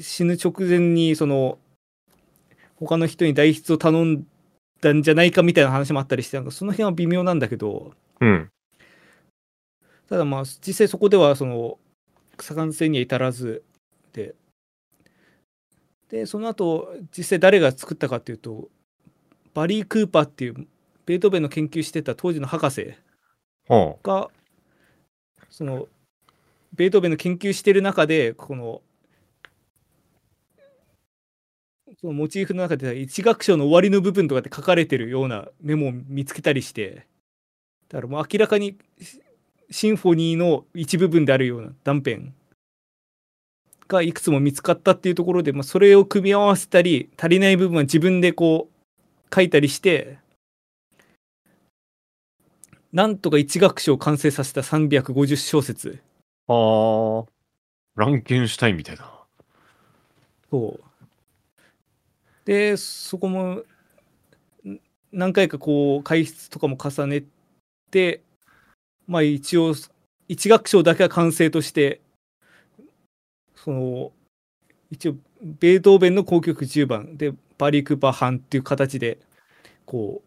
S1: 死ぬ直前にその他の人に代筆を頼んだんじゃないかみたいな話もあったりしてなんかその辺は微妙なんだけど
S2: うん。
S1: ただまあ実際そこではその左官性には至らずででその後実際誰が作ったかっていうとバリー・クーパーっていうベートーベンの研究してた当時の博士
S2: は
S1: がそのベートーベンの研究してる中でこのそのモチーフの中で一楽章の終わりの部分とかって書かれてるようなメモを見つけたりしてだからもう明らかにシシンフォニーの一部分であるような断片がいくつも見つかったっていうところで、まあ、それを組み合わせたり足りない部分は自分でこう書いたりしてなんとか一楽章を完成させた350小節
S2: あ。はあ。ランケンシュタインみたいな。
S1: そうでそこもん何回かこう解説とかも重ねてまあ一応一楽章だけは完成としてその一応ベートーベンの交響曲10番でバリー・クーパー班っていう形でこ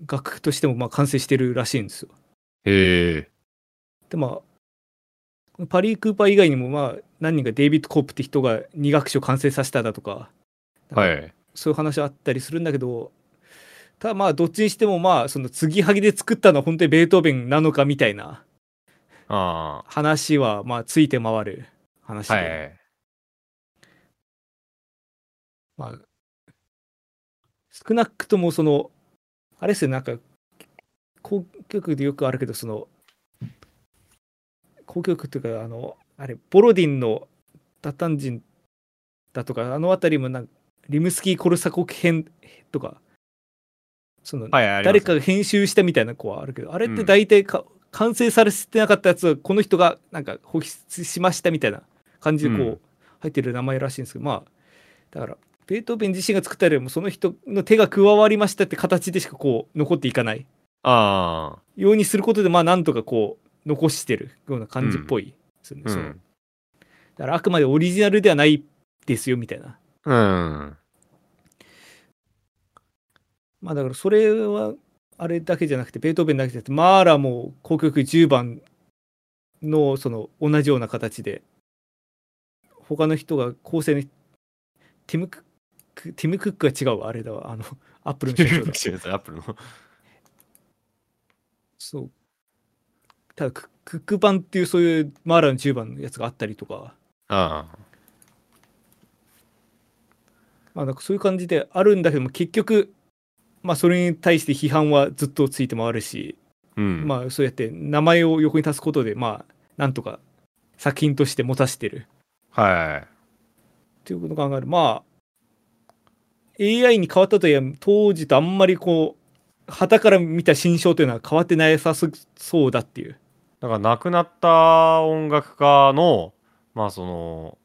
S1: う楽譜としてもまあ完成してるらしいんですよ。
S2: へえ。
S1: でまあパリー・クーパー以外にもまあ何人かデイビッド・コープって人が2楽章完成させただとか
S2: はい。
S1: そういう話あったりするんだけどただまあどっちにしてもまあその継ぎはぎで作ったのは本当にベートーベンなのかみたいな
S2: あ
S1: 話はまあついて回る話
S2: あ。
S1: で、
S2: はい。
S1: まあ少なくともそのあれですよなんか交響曲でよくあるけどその交響曲っていうかあのあれボロディンの「ダタンジン」だとかあの辺りもなんかリムスキー・コルサコフ編とかその誰かが編集したみたいな子はあるけどあれって大体か、完成されてなかったやつはこの人がなんか保出しましたみたいな感じでこう、
S2: うん。
S1: 入ってる名前らしいんですけどまあだからベートーベン自身が作ったよりもその人の手が加わりましたって形でしかこう残っていかない。
S2: あ
S1: ようにすることでまあなんとかこう残してるような感じっぽいですよね、
S2: あ。う
S1: その
S2: ん。
S1: だからあくまでオリジナルではないですよみたいな
S2: うん。
S1: まあだからそれはあれだけじゃなくてベートーベンだけじゃなくてマーラも交響曲10番のその同じような形で他の人が構成のティム・クックティム・クックが違うわあれだわあのアップルの
S2: アップルの。
S1: そうただククック版っていうそういうマーラの10番のやつがあったりとか
S2: ああ。
S1: まあなんかそういう感じであるんだけども結局まあそれに対して批判はずっとついて回るし
S2: うん。
S1: まあそうやって名前を横に足すことでまあなんとか作品として持たせてる
S2: はい。
S1: っていうことを考えるまあ AI に変わったとはいえ当時とあんまりこう旗から見た心象というのは変わってなさそうだっていう
S2: だから亡くなった音楽家のまあその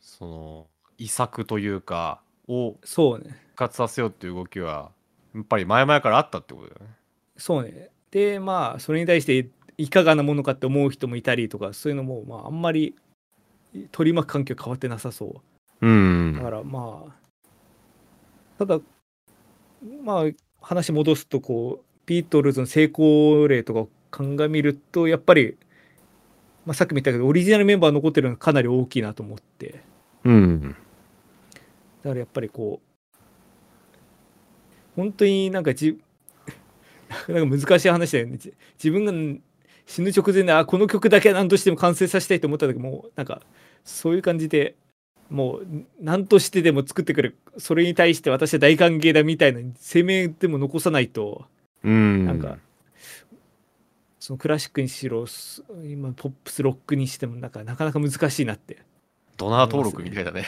S2: その遺作というかを
S1: そうね。
S2: 復活させようっていう動きはやっぱり前々からあったってことだよね。
S1: そうね。でまあそれに対していかがなものかって思う人もいたりとかそういうのもまああんまり取り巻く環境変わってなさそう。
S2: うん。
S1: だからまあただまあ話戻すとこうビートルズの成功例とかを鑑みるとやっぱり、まあ、さっきも言ったけどオリジナルメンバー残ってるのがかなり大きいなと思って。
S2: うん。
S1: だからやっぱりこう本当になんかじ なんか難しい話だよねじ自分が死ぬ直前であこの曲だけは何としても完成させたいと思った時もうなんかそういう感じでもう何としてでも作ってくるそれに対して私は大歓迎だみたいな声明でも残さないと
S2: うん。
S1: なんかそのクラシックにしろす今ポップスロックにしてもなんかなかなか難しいなって
S2: ドナー登録みたいだね。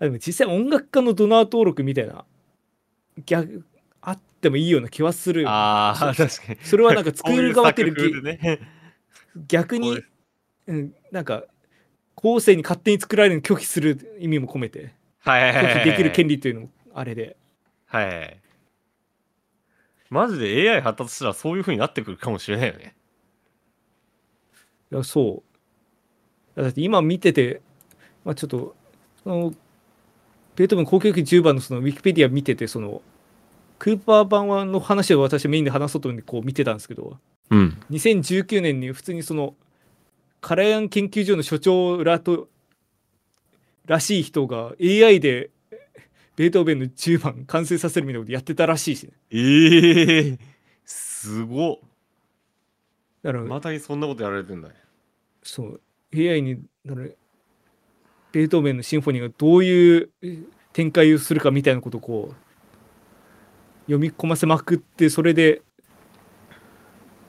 S1: あでも実際音楽家のドナー登録みたいな逆あってもいいような気はするよ
S2: ああ、確かに。
S1: それはなんか作る側っていう
S2: ね。
S1: 逆に
S2: こういう、
S1: うん、なんか後世に勝手に作られるのを拒否する意味も込めて
S2: はいはいはいはい。
S1: 拒否できる権利というのもあれで
S2: はい。マジで AI 発達したらそういう風になってくるかもしれないよね。
S1: いやそうだって今見てて、まあ、ちょっとそのベートーベン交響曲10番のそのウィキペディア見ててそのクーパー版はの話を私はメインで話そうと思ってこう見てたんですけど
S2: うん。
S1: 2019年に普通にそのカラヤン研究所の所長らとらしい人が AI でベートーベンの10番完成させるみたいなことやってたらしいしね
S2: ええすごっ。
S1: だから、
S2: またにそんなことやられてんだね。
S1: そう AI にだからベートーベンのシンフォニーがどういうえ展開をするかみたいなことをこう読み込ませまくってそれで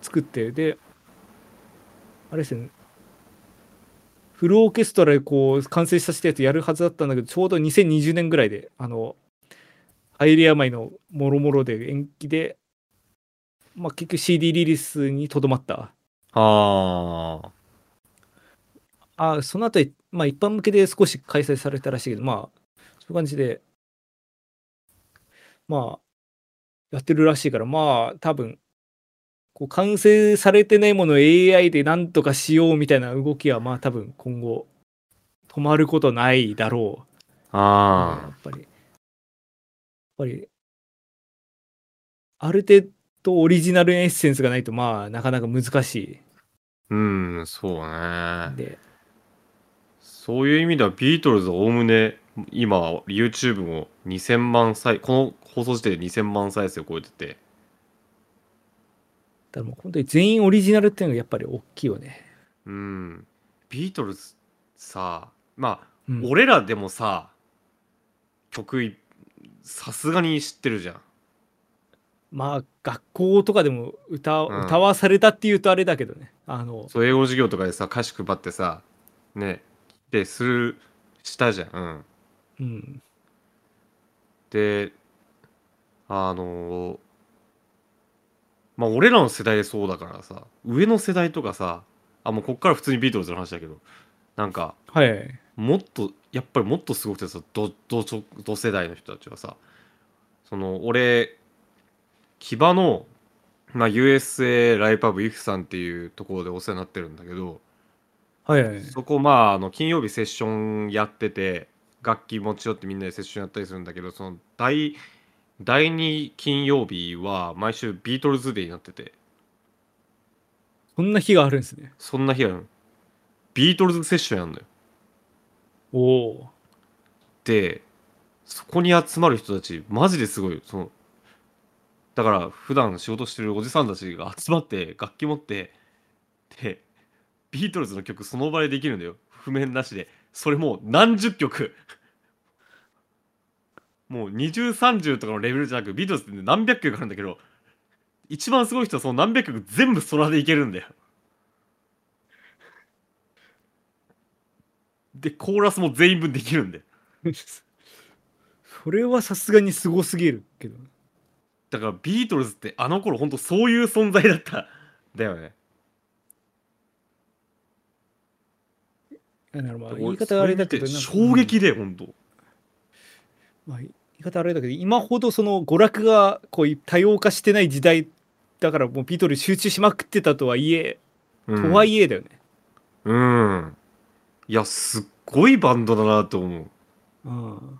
S1: 作ってであれですねフルオーケストラでこう完成させたやつやるはずだったんだけどちょうど2020年ぐらいであのハイレ病のもろもろで延期で、まあ、結局 CD リリースにとどまった
S2: ああ。
S1: あその後にまあ一般向けで少し開催されたらしいけど、まあ、そういう感じで、まあ、やってるらしいから、まあ、多分、こう完成されてないものを AI でなんとかしようみたいな動きは、まあ多分今後、止まることないだろう。や
S2: あ
S1: っぱり、やっぱり、ある程度オリジナルエッセンスがないと、まあ、なかなか難し
S2: あ。うん、そう
S1: い
S2: ね
S1: ん。で、
S2: そういう意味ではビートルズはおおむね今 YouTube も2000万再この放送時点で2000万再生を超えてて。
S1: だからもう本当に全員オリジナルっていうのがやっぱり大きいよね。
S2: うん。ビートルズさまあ、
S1: うん。
S2: 俺らでもさ曲いさすがに知ってるじゃん。
S1: まあ学校とかでも歌,、
S2: うん。
S1: 歌わされたっていうとあれだけどね。あの
S2: そう英語の授業とかでさ歌詞配ってさねでするしたじゃん、うん、
S1: うん
S2: であのまあ俺らの世代でそうだからさ上の世代とかさあもうこっから普通にビートルズの話だけどなんか
S1: はい。
S2: もっとやっぱりもっとすごくてさ同同ちょ同世代の人たちはさその俺木場の、まあ、USA ライパブイフさんっていうところでお世話になってるんだけど
S1: はいはい。
S2: そこまああの金曜日セッションやってて楽器持ち寄ってみんなでセッションやったりするんだけどその第第2金曜日は毎週ビートルズデーになってて
S1: そんな日があるんですね。
S2: そんな日あるビートルズセッションやんのよ
S1: おお。
S2: でそこに集まる人たちマジですごいそのだから普段仕事してるおじさんたちが集まって楽器持ってでビートルズの曲その場でできるんだよ。譜面なしで。それもう何十曲。もう2030とかのレベルじゃなくビートルズって何百曲あるんだけど一番すごい人はその何百曲全部空でいけるんだよ。でコーラスも全員分できるんだよ。
S1: それはさすがにすごすぎるけど。
S2: だからビートルズってあの頃本当そういう存在だった。だよね
S1: あなるほど。言い方はあれだけど、
S2: 衝撃で本当。
S1: まあ、言い方あれだけど今ほどその娯楽がこう多様化してない時代だからもうビートルズ集中しまくってたとはいえ、
S2: うん。
S1: とはいえだよね。
S2: うん。いやすっごいバンドだなと思う。
S1: うん、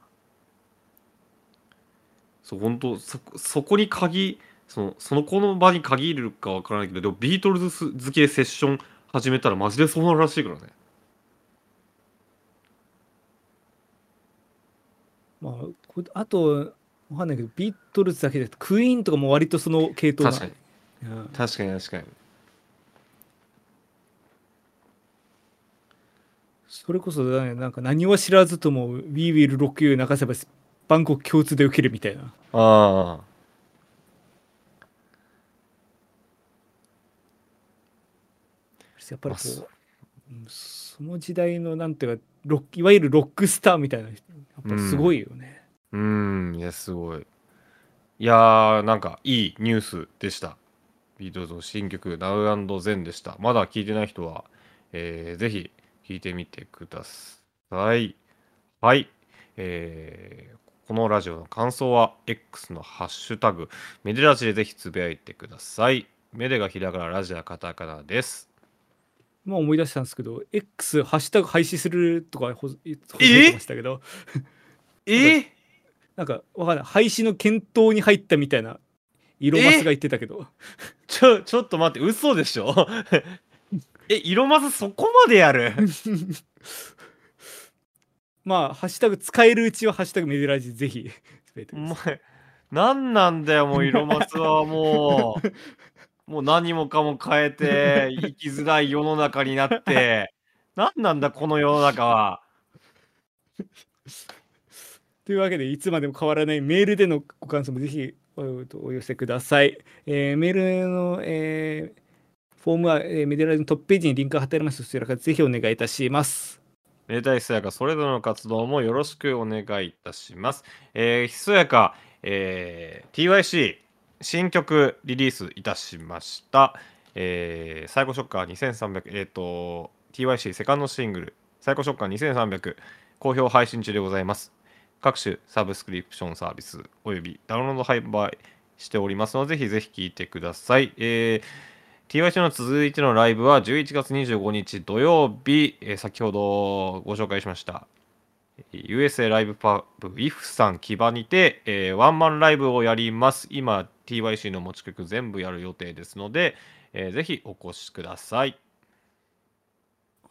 S2: そう本当そそこに鍵そのそのこの場に限るかわからないけどでもビートルズ好きでセッション始めたらマジでそうなるらしいからね
S1: まあこあとわかんないけどビートルズだけでクイーンとかも割とその系統な。
S2: 確かに。
S1: うん。
S2: 確かに確かに。
S1: それこそ、ね、なんか何は知らずとも We Will Rock You 泣かせばバンコク共通で受けるみたいな。
S2: ああ。
S1: やっぱりこ
S2: う
S1: うんその時代のなんていうかロッいわゆるロックスターみたいな人やっぱすごいよね。
S2: うん。いやすごい。いやーなんかいいニュースでした。ビートルズの新曲「Now and Then」でした。まだ聞いてない人は、えーぜひ聞いてみてください。はい。えーこのラジオの感想は X のハッシュタグメデラジでぜひつぶやいてください。メデがひらがなラジオカタカナです。
S1: まあ思い出したんですけど X ハッシュタグ廃止するとかほほざいてましたけど。
S2: え？
S1: なんかわかんない。廃止の検討に入ったみたいなイロマスが言ってたけど。
S2: ちょちょっと待って嘘でしょ？え色マスそこまでやる？
S1: まあハッシュタグ使えるうちはハッシュタグメデラジぜひ
S2: お前何なんだよもう色マスはもう もう何もかも変えて 生きづらい世の中になって何なんだこの世の中は
S1: というわけでいつまでも変わらないメールでのご感想もぜひおお寄せください。えーメールの、えーフォームは、えーメディアラジのトップページにリンクが貼ってありますそちらからぜひお願いいたします。
S2: めでたいひそやかそれぞれの活動もよろしくお願いいたします。えー、ひそやか、えー TYC 新曲リリースいたしました。えー、サイコショッカー2300、えっ、と、TYC セカンドシングル、サイコショッカー2300、好評配信中でございます。各種サブスクリプションサービスおよびダウンロード販売しておりますので、ぜひぜひ聴いてください。えー TYC の続いてのライブは11月25日土曜日、えー先ほどご紹介しました USA ライブパブ IF さん木場にて、えーワンマンライブをやります。今 TYC の持ち曲全部やる予定ですので、えーぜひお越しください。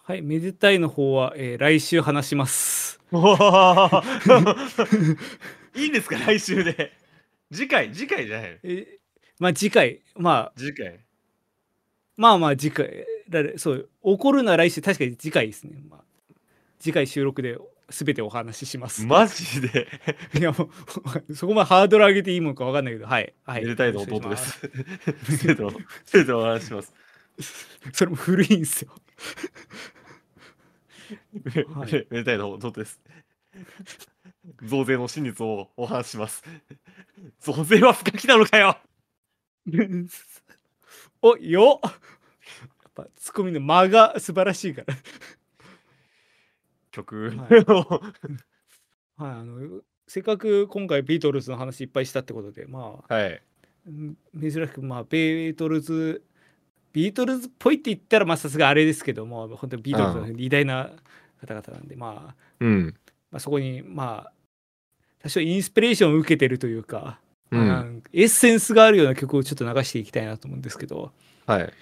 S1: はい、めでたいの方は、えー来週話します。
S2: いいんですか来週で。次回次回じゃないの？
S1: えーまあ次回、まあ
S2: 次回。
S1: まあまあ次回、られそう、起こるのは来週、確かに次回ですね。まあ、次回収録で全てお話しします。
S2: マジで？
S1: いやもうそこまでハードル上げていいものか分かんないけど、はい。はい、
S2: めでたいの弟です生徒の生徒のお話しします。
S1: それも古いんですよ。はい
S2: めめでたいの弟です。増税の真実をお話しします。増税は不可避なのかよ
S1: およっやっぱツッコミの間が素晴らしいから。
S3: 曲
S1: はい。
S3: を
S1: はい、あのせっかく今回ビートルズの話いっぱいしたってことでまあ
S3: はい。
S1: うん珍しくまあビートルズビートルズっぽいって言ったらまあさすがあれですけども本当にビートルズの偉大な方々なんで、まあ、
S3: うん。
S1: まあそこにまあ多少インスピレーションを受けてるというか、
S3: うん。
S1: まあエッセンスがあるような曲をちょっと流していきたいなと思うんですけど
S3: はい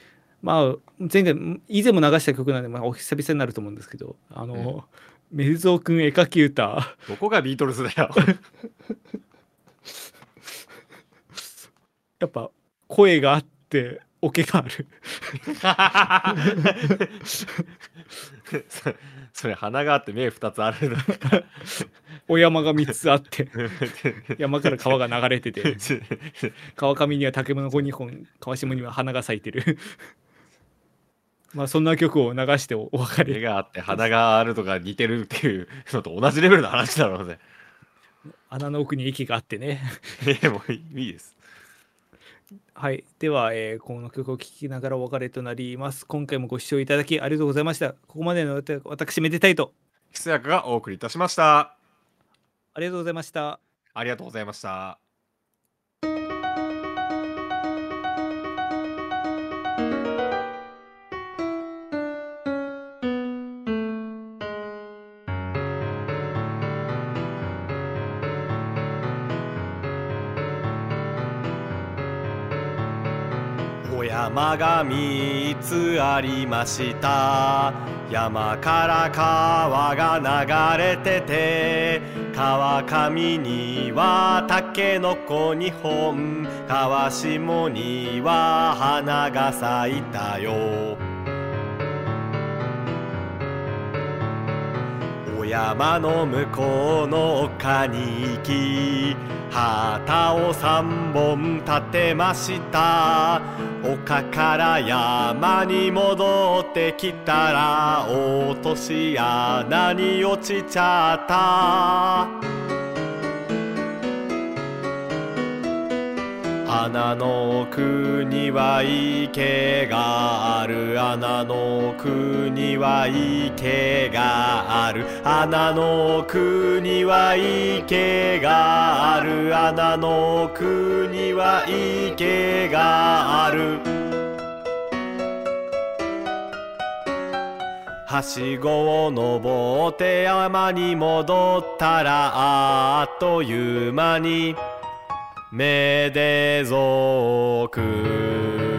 S1: まあ前回以前も流した曲なんで、まあ、お久々になると思うんですけどあの、メルゾー君絵描き歌。
S3: どこがビートルズだよ。
S1: やっぱ声があってオケがある。
S3: そそれ鼻があって目2つあるの
S1: お山が3つあって 山から川が流れてて。川上には竹の子2本川下には花が咲いてるまあそんな曲を流しておお別れ。
S3: 目があって鼻があるとか似てるっていうのと同じレベルの話だろうね
S1: 穴の奥に駅があってね。
S3: えもういいです。
S1: はい。では、えーこの曲を聴きながらお別れとなります。今回もご視聴いただきありがとうございました。ここまでの私めでたいと
S3: ひそやかがお送りいたしました。
S1: ありがとうございました。
S3: ありがとうございました
S2: お山が3つありました。山から川が流れてて川上にはタケノコ2本川下には花が咲いたよ。山の向こうの丘に行き旗を三本立てました。丘から山に戻ってきたら落とし穴に落ちちゃった。穴の奥には池がある。穴の奥には池池がある。穴の奥には池がある。穴の奥には池がある。はしごを登って山に戻ったらあっという間にめでぞく。